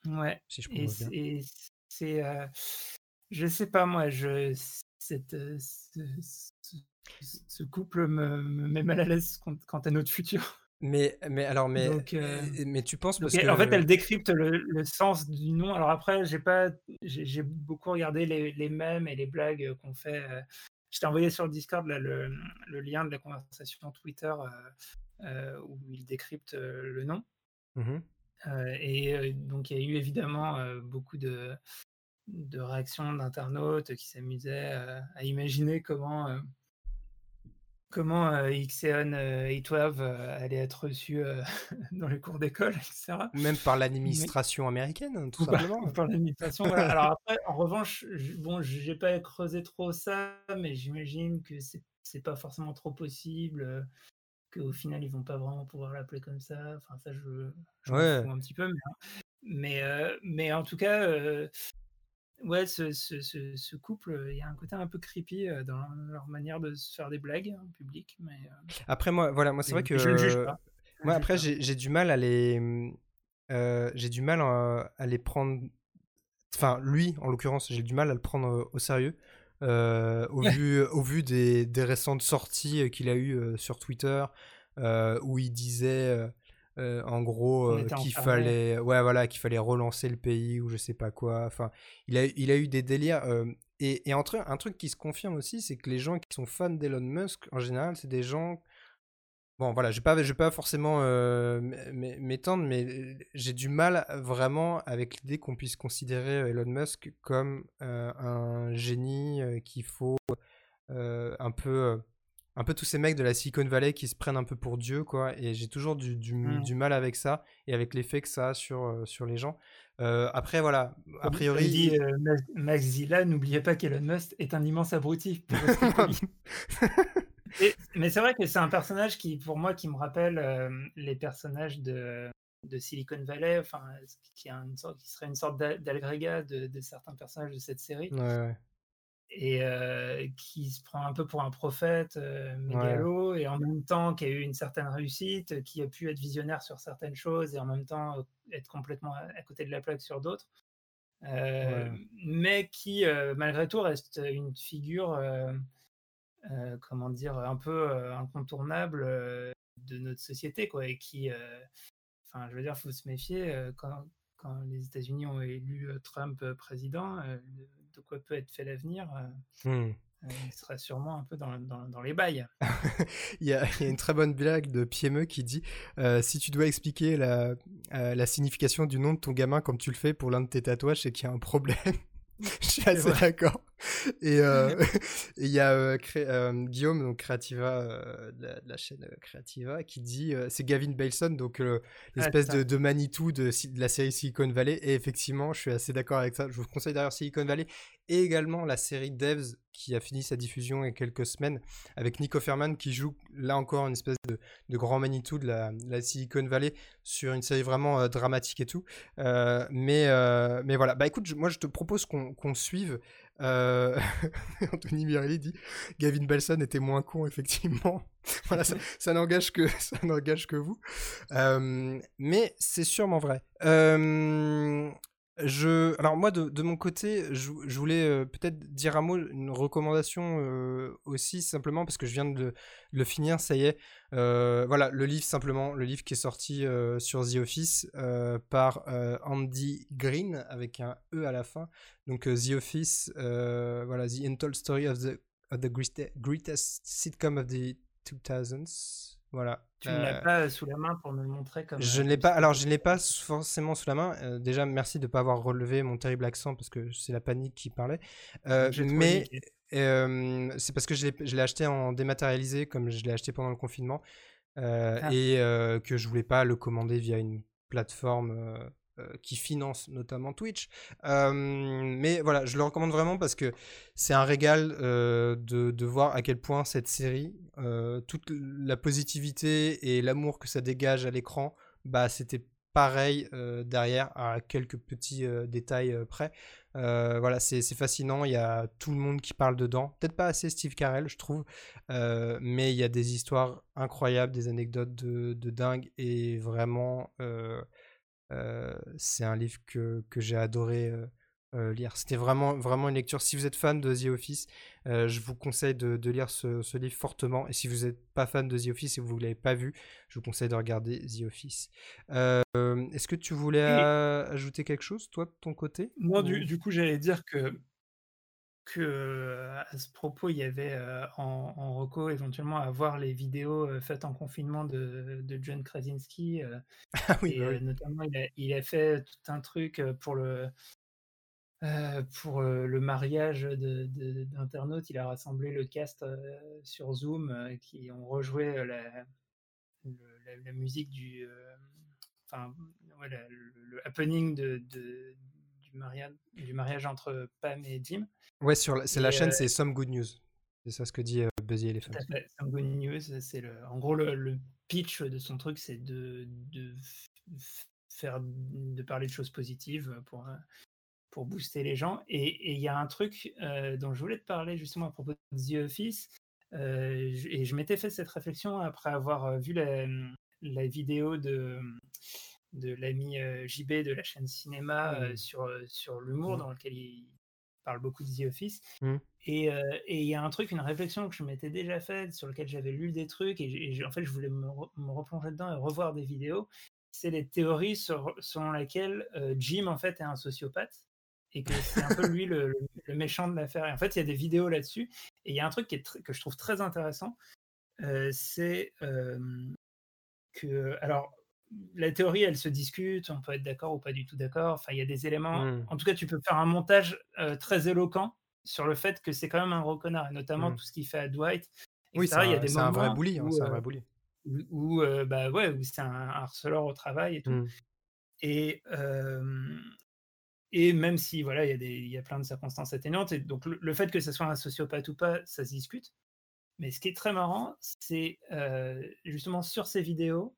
ouais. Si je et c'est. je sais pas, moi, je, cette, ce, couple me, me, met mal à l'aise quant à notre futur. Mais, mais alors, mais, euh, mais tu penses parce que... En fait, elle décrypte le, sens du nom. Alors après, j'ai pas, j'ai beaucoup regardé les, les mèmes et les blagues qu'on fait. Euh. Je t'ai envoyé sur le Discord là, le, le, lien de la conversation Twitter euh, où il décrypte le nom. Mmh et donc, il y a eu évidemment beaucoup de, de réactions d'internautes qui s'amusaient à imaginer comment comment euh, Xeon euh, A12 euh, allait être reçu dans les cours d'école, etc. Même par l'administration américaine, tout simplement. Par, l'administration. Alors après, en revanche, je, bon, j'ai pas creusé trop ça, mais j'imagine que c'est c'est pas forcément trop possible. qu'au final ils vont pas vraiment pouvoir l'appeler comme ça. Enfin ça je, je ouais. un petit peu, mais mais, mais en tout cas Ouais, ce, ce, ce, couple, il y a un côté un peu creepy dans leur manière de se faire des blagues en public. Mais, après, moi, voilà, moi c'est vrai que. Je ne juge pas. moi, après, j'ai du mal à les. Mmh, j'ai du mal à, les prendre. Enfin, lui, en l'occurrence, j'ai du mal à le prendre au sérieux. au, vu, au vu des, des récentes sorties qu'il a eues sur Twitter, où il disait euh, en gros euh, qu'il fallait ouais voilà qu'il fallait relancer le pays ou je sais pas quoi. Enfin il a il a eu des délires euh, et, et entre un truc qui se confirme aussi c'est que les gens qui sont fans d'Elon Musk en général c'est des gens bon voilà je vais pas je vais pas forcément m'étendre mais j'ai du mal vraiment avec l'idée qu'on puisse considérer Elon Musk comme un génie qu'il faut un peu un peu tous ces mecs de la Silicon Valley qui se prennent un peu pour Dieu, quoi. Et j'ai toujours du, du, mmh. mal avec ça et avec l'effet que ça a sur, euh, sur les gens. Euh, après, voilà, a priori. Dit euh, Max Zilla, n'oubliez pas qu'Elon Musk est un immense abruti. mais c'est vrai que c'est un personnage qui, pour moi, qui me rappelle les personnages de, de Silicon Valley, enfin, qui, a une sorte, qui serait une sorte d'agrégat de, de, certains personnages de cette série. Ouais, et qui se prend un peu pour un prophète mégalo et en même temps qui a eu une certaine réussite, qui a pu être visionnaire sur certaines choses et en même temps être complètement à, côté de la plaque sur d'autres, mais qui malgré tout reste une figure, comment dire, un peu incontournable de notre société quoi et qui, enfin je veux dire, faut se méfier quand, quand les États-Unis ont élu Trump président de quoi peut être fait l'avenir, euh, mmh. euh, il sera sûrement un peu dans, dans, les bails. il, y a, une très bonne blague de Piemeux qui dit euh, si tu dois expliquer la, la signification du nom de ton gamin comme tu le fais pour l'un de tes tatouages, c'est qu'il y a un problème. je suis assez d'accord. Et euh, il y a euh, euh, Guillaume, donc Creativa, de la, chaîne Creativa, qui dit c'est Gavin Bailson, donc l'espèce de, de, Manitou de, de, la série Silicon Valley. Et effectivement, je suis assez d'accord avec ça. Je vous conseille d'ailleurs Silicon Valley et également la série Devs qui a fini sa diffusion il y a quelques semaines avec Nico Ferman qui joue là encore une espèce de, grand Manitou de la, Silicon Valley sur une série vraiment dramatique et tout. mais, mais voilà, bah écoute, moi je te propose qu'on suive euh, Anthony Mirelli dit Gavin Belson était moins con, effectivement. voilà, ça, n'engage que, ça n'engage que vous. Euh, mais c'est sûrement vrai. Euh, alors moi de, mon côté, je, voulais euh, peut-être dire un mot, une recommandation euh, aussi simplement parce que je viens de, le finir, ça y est. Euh, voilà, le livre simplement, le livre qui est sorti sur The Office par Andy Green avec un E à la fin. Donc The Office, voilà, The Untold Story of the greatest sitcom of the 2000s. Voilà. Tu ne l'as euh, pas sous la main pour me le montrer comme. Je ne l'ai pas. Alors, je ne l'ai pas forcément sous la main. Euh, déjà, merci de ne pas avoir relevé mon terrible accent parce que c'est la panique qui parlait. Euh, mais c'est parce que je l'ai acheté en dématérialisé, comme je l'ai acheté pendant le confinement, ah. et que je voulais pas le commander via une plateforme euh, qui finance notamment Twitch. Euh, mais voilà, je le recommande vraiment parce que c'est un régal euh, de, de, voir à quel point cette série, toute la positivité et l'amour que ça dégage à l'écran, bah c'était pareil derrière à quelques petits détails près. voilà, c'est fascinant. Il y a tout le monde qui parle dedans. Peut-être pas assez Steve Carell, je trouve, mais il y a des histoires incroyables, des anecdotes de, de dingue et vraiment euh, c'est un livre que, que j'ai adoré euh, euh, lire. C'était vraiment, vraiment une lecture. Si vous êtes fan de The Office, je vous conseille de, de lire ce, ce, livre fortement. Et si vous n'êtes pas fan de The Office et que vous ne l'avez pas vu, je vous conseille de regarder The Office. Est-ce que tu voulais ajouter quelque chose, toi, de ton côté Moi, du, du, coup, j'allais dire que à ce propos, il y avait en, en reco éventuellement à voir les vidéos faites en confinement de, de John Krasinski. ah oui, et, bah notamment, il a, il a, fait tout un truc pour le, pour le mariage d'internautes. Il a rassemblé le cast sur Zoom qui ont rejoué la, la, musique du. enfin, le, happening de, du, mariage, du mariage entre Pam et Jim. Ouais, sur c'est la chaîne, euh c'est Some Good News. C'est ça ce que dit euh, Buzzy Elephant. Some Good News, c'est le, en gros le, pitch de son truc, c'est de, de, faire, de parler de choses positives pour, euh, pour booster les gens. Et il y a un truc dont je voulais te parler justement à propos de The Office. et je m'étais fait cette réflexion après avoir vu la, la vidéo de de l'ami JB de la chaîne cinéma mmh. sur, sur l'humour, mmh. dans lequel il, parle beaucoup de The Office. Mmh. Et il y a un truc, une réflexion que je m'étais déjà faite, sur lequel j'avais lu des trucs, et, en fait, je voulais me, replonger dedans et revoir des vidéos. C'est les théories sur, selon lesquelles Jim, en fait, est un sociopathe, et que c'est un peu lui le, méchant de l'affaire. Et en fait, il y a des vidéos là-dessus, et il y a un truc qui est que je trouve très intéressant, c'est que, alors, la théorie, elle se discute, on peut être d'accord ou pas du tout d'accord. Enfin, il y a des éléments. Mmh. En tout cas, tu peux faire un montage très éloquent sur le fait que c'est quand même un gros connard, et notamment mmh. tout ce qu'il fait à Dwight. Oui, c'est un, des un, vrai bully. Hein, c'est un vrai bully. Où, bah ouais, c'est un harceleur au travail et tout. Mmh. Et, et même si voilà, il y, a des, y a plein de circonstances atténuantes, et donc le, fait que ce soit un sociopathe ou pas, ça se discute. Mais ce qui est très marrant, c'est justement sur ces vidéos,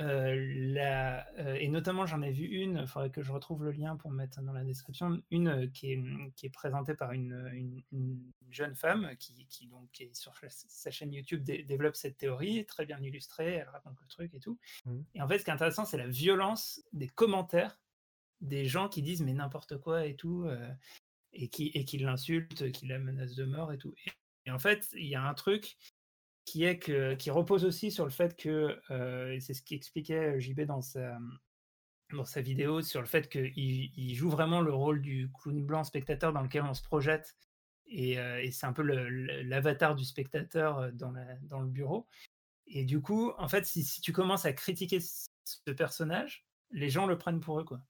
la, et notamment, j'en ai vu une, il faudrait que je retrouve le lien pour mettre dans la description, une qui est, mmh, qui est présentée par une, une, jeune femme qui, qui, donc, est sur sa chaîne YouTube développe cette théorie, très bien illustrée, elle raconte le truc et tout. Mmh. Et en fait, ce qui est intéressant, c'est la violence des commentaires des gens qui disent mais n'importe quoi et tout, et qui, et qui l'insultent, qui la menacent de mort et tout. et en fait, il y a un truc qui est que, qui repose aussi sur le fait que, euh, c'est ce qu'expliquait euh, JB dans sa, dans sa vidéo, sur le fait qu'il il joue vraiment le rôle du clown blanc spectateur dans lequel on se projette, et, euh, et c'est un peu l'avatar du spectateur dans, la, dans le bureau. Et du coup, en fait, si, si, tu commences à critiquer ce personnage, les gens le prennent pour eux, quoi.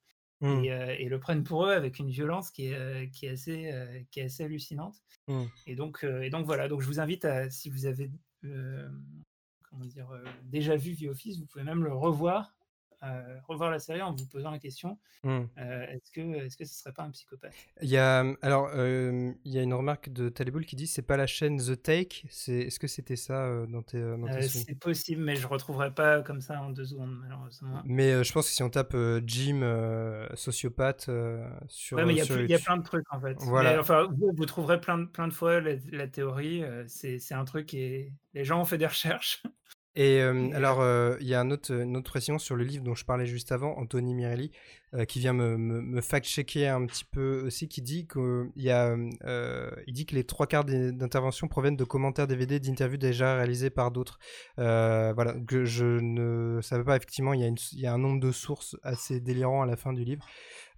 Mmh. Et, le prennent pour eux avec une violence qui est, qui est, assez, qui est assez hallucinante. Mmh. Et, donc, et donc voilà, donc je vous invite à, si vous avez comment dire, déjà vu The Office, vous pouvez même le revoir euh, revoir la série en vous posant la question mmh. euh, est-ce que est-ce que ce serait pas un psychopathe? Il y a alors euh, il y a une remarque de Taleboul qui dit c'est pas la chaîne The Take c'est est-ce que c'était ça dans tes, dans tes C'est possible mais je retrouverai pas comme ça en deux secondes malheureusement. Mais je pense que si on tape Jim sociopathe sur ouais, mais il y, a plein de trucs en fait. Voilà. enfin vous, vous, trouverez plein de plein de fois la, la théorie c'est un truc et les gens ont fait des recherches. Et alors, il y a un autre, une autre précision sur le livre dont je parlais juste avant, Anthony Mirelli, qui vient me, fact-checker un petit peu aussi, qui dit, qu'il y a, il dit que les trois quarts d'interventions proviennent de commentaires DVD, d'interviews déjà réalisées par d'autres. voilà, que je ne savais pas, effectivement, il y, a il y a un nombre de sources assez délirant à la fin du livre.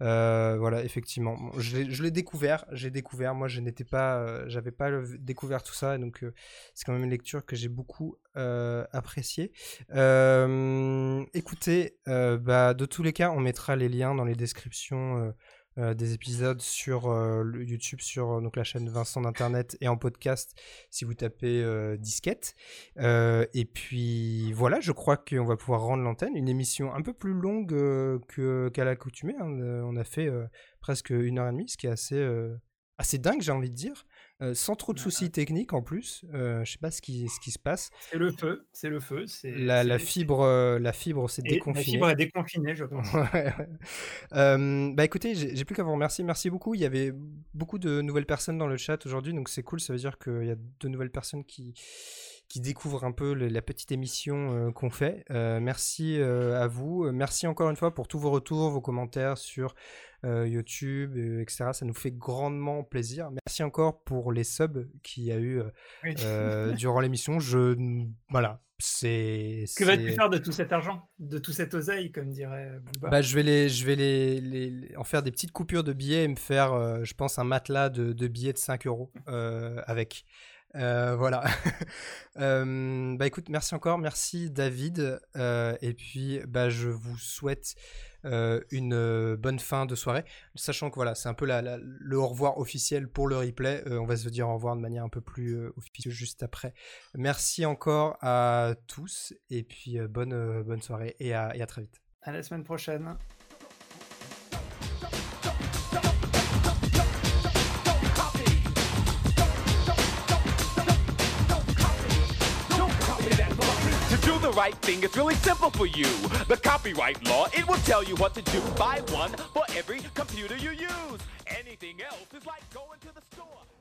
Euh, voilà, effectivement. je l'ai découvert, j'ai découvert. Moi, je n'étais pas, euh, j'avais pas découvert tout ça, donc euh, c'est quand même une lecture que j'ai beaucoup appréciée. écoutez, bah, de tous les cas, on mettra les liens dans les descriptions euh, des épisodes sur euh, YouTube, sur euh, donc, la chaîne Vincent d'Internet et en podcast si vous tapez disquette. et puis voilà, je crois qu'on va pouvoir rendre l'antenne. Une émission un peu plus longue qu'à l'accoutumée. Hein. On a fait presque une heure et demie, ce qui est assez, assez dingue, j'ai envie de dire. Euh, sans trop de soucis techniques en plus. Euh, je sais pas ce qui, ce qui se passe. C'est le feu, c'est le feu. La, la, fibre, euh, la fibre s'est déconfinée. La fibre est déconfinée, je pense. bah écoutez, j'ai plus qu'à vous remercier. Merci beaucoup. Il y avait beaucoup de nouvelles personnes dans le chat aujourd'hui, donc c'est cool. Ça veut dire qu'il y a de nouvelles personnes qui qui découvrent un peu la petite émission qu'on fait. merci à vous. Merci encore une fois pour tous vos retours, vos commentaires sur euh, YouTube, etc. Ça nous fait grandement plaisir. Merci encore pour les subs qu'il y a eu euh, durant l'émission. Je voilà, c'est. Que vas-tu faire de tout cet argent, de tout cet oseille, comme dirait Bah, je vais les, je vais les, les, en faire des petites coupures de billets et me faire, euh, je pense, un matelas de, de billets de 5 euros avec. Voilà. bah écoute, merci encore, merci David. et puis, bah, je vous souhaite euh, une euh, bonne fin de soirée. Sachant que voilà, c'est un peu le au revoir officiel pour le replay. Euh, on va se dire au revoir de manière un peu plus officieuse juste après. Merci encore à tous et puis bonne, bonne soirée et à, et à très vite. À la semaine prochaine. Right thing. It's really simple for you. The copyright law, it will tell you what to do. Buy one for every computer you use. Anything else is like going to the store.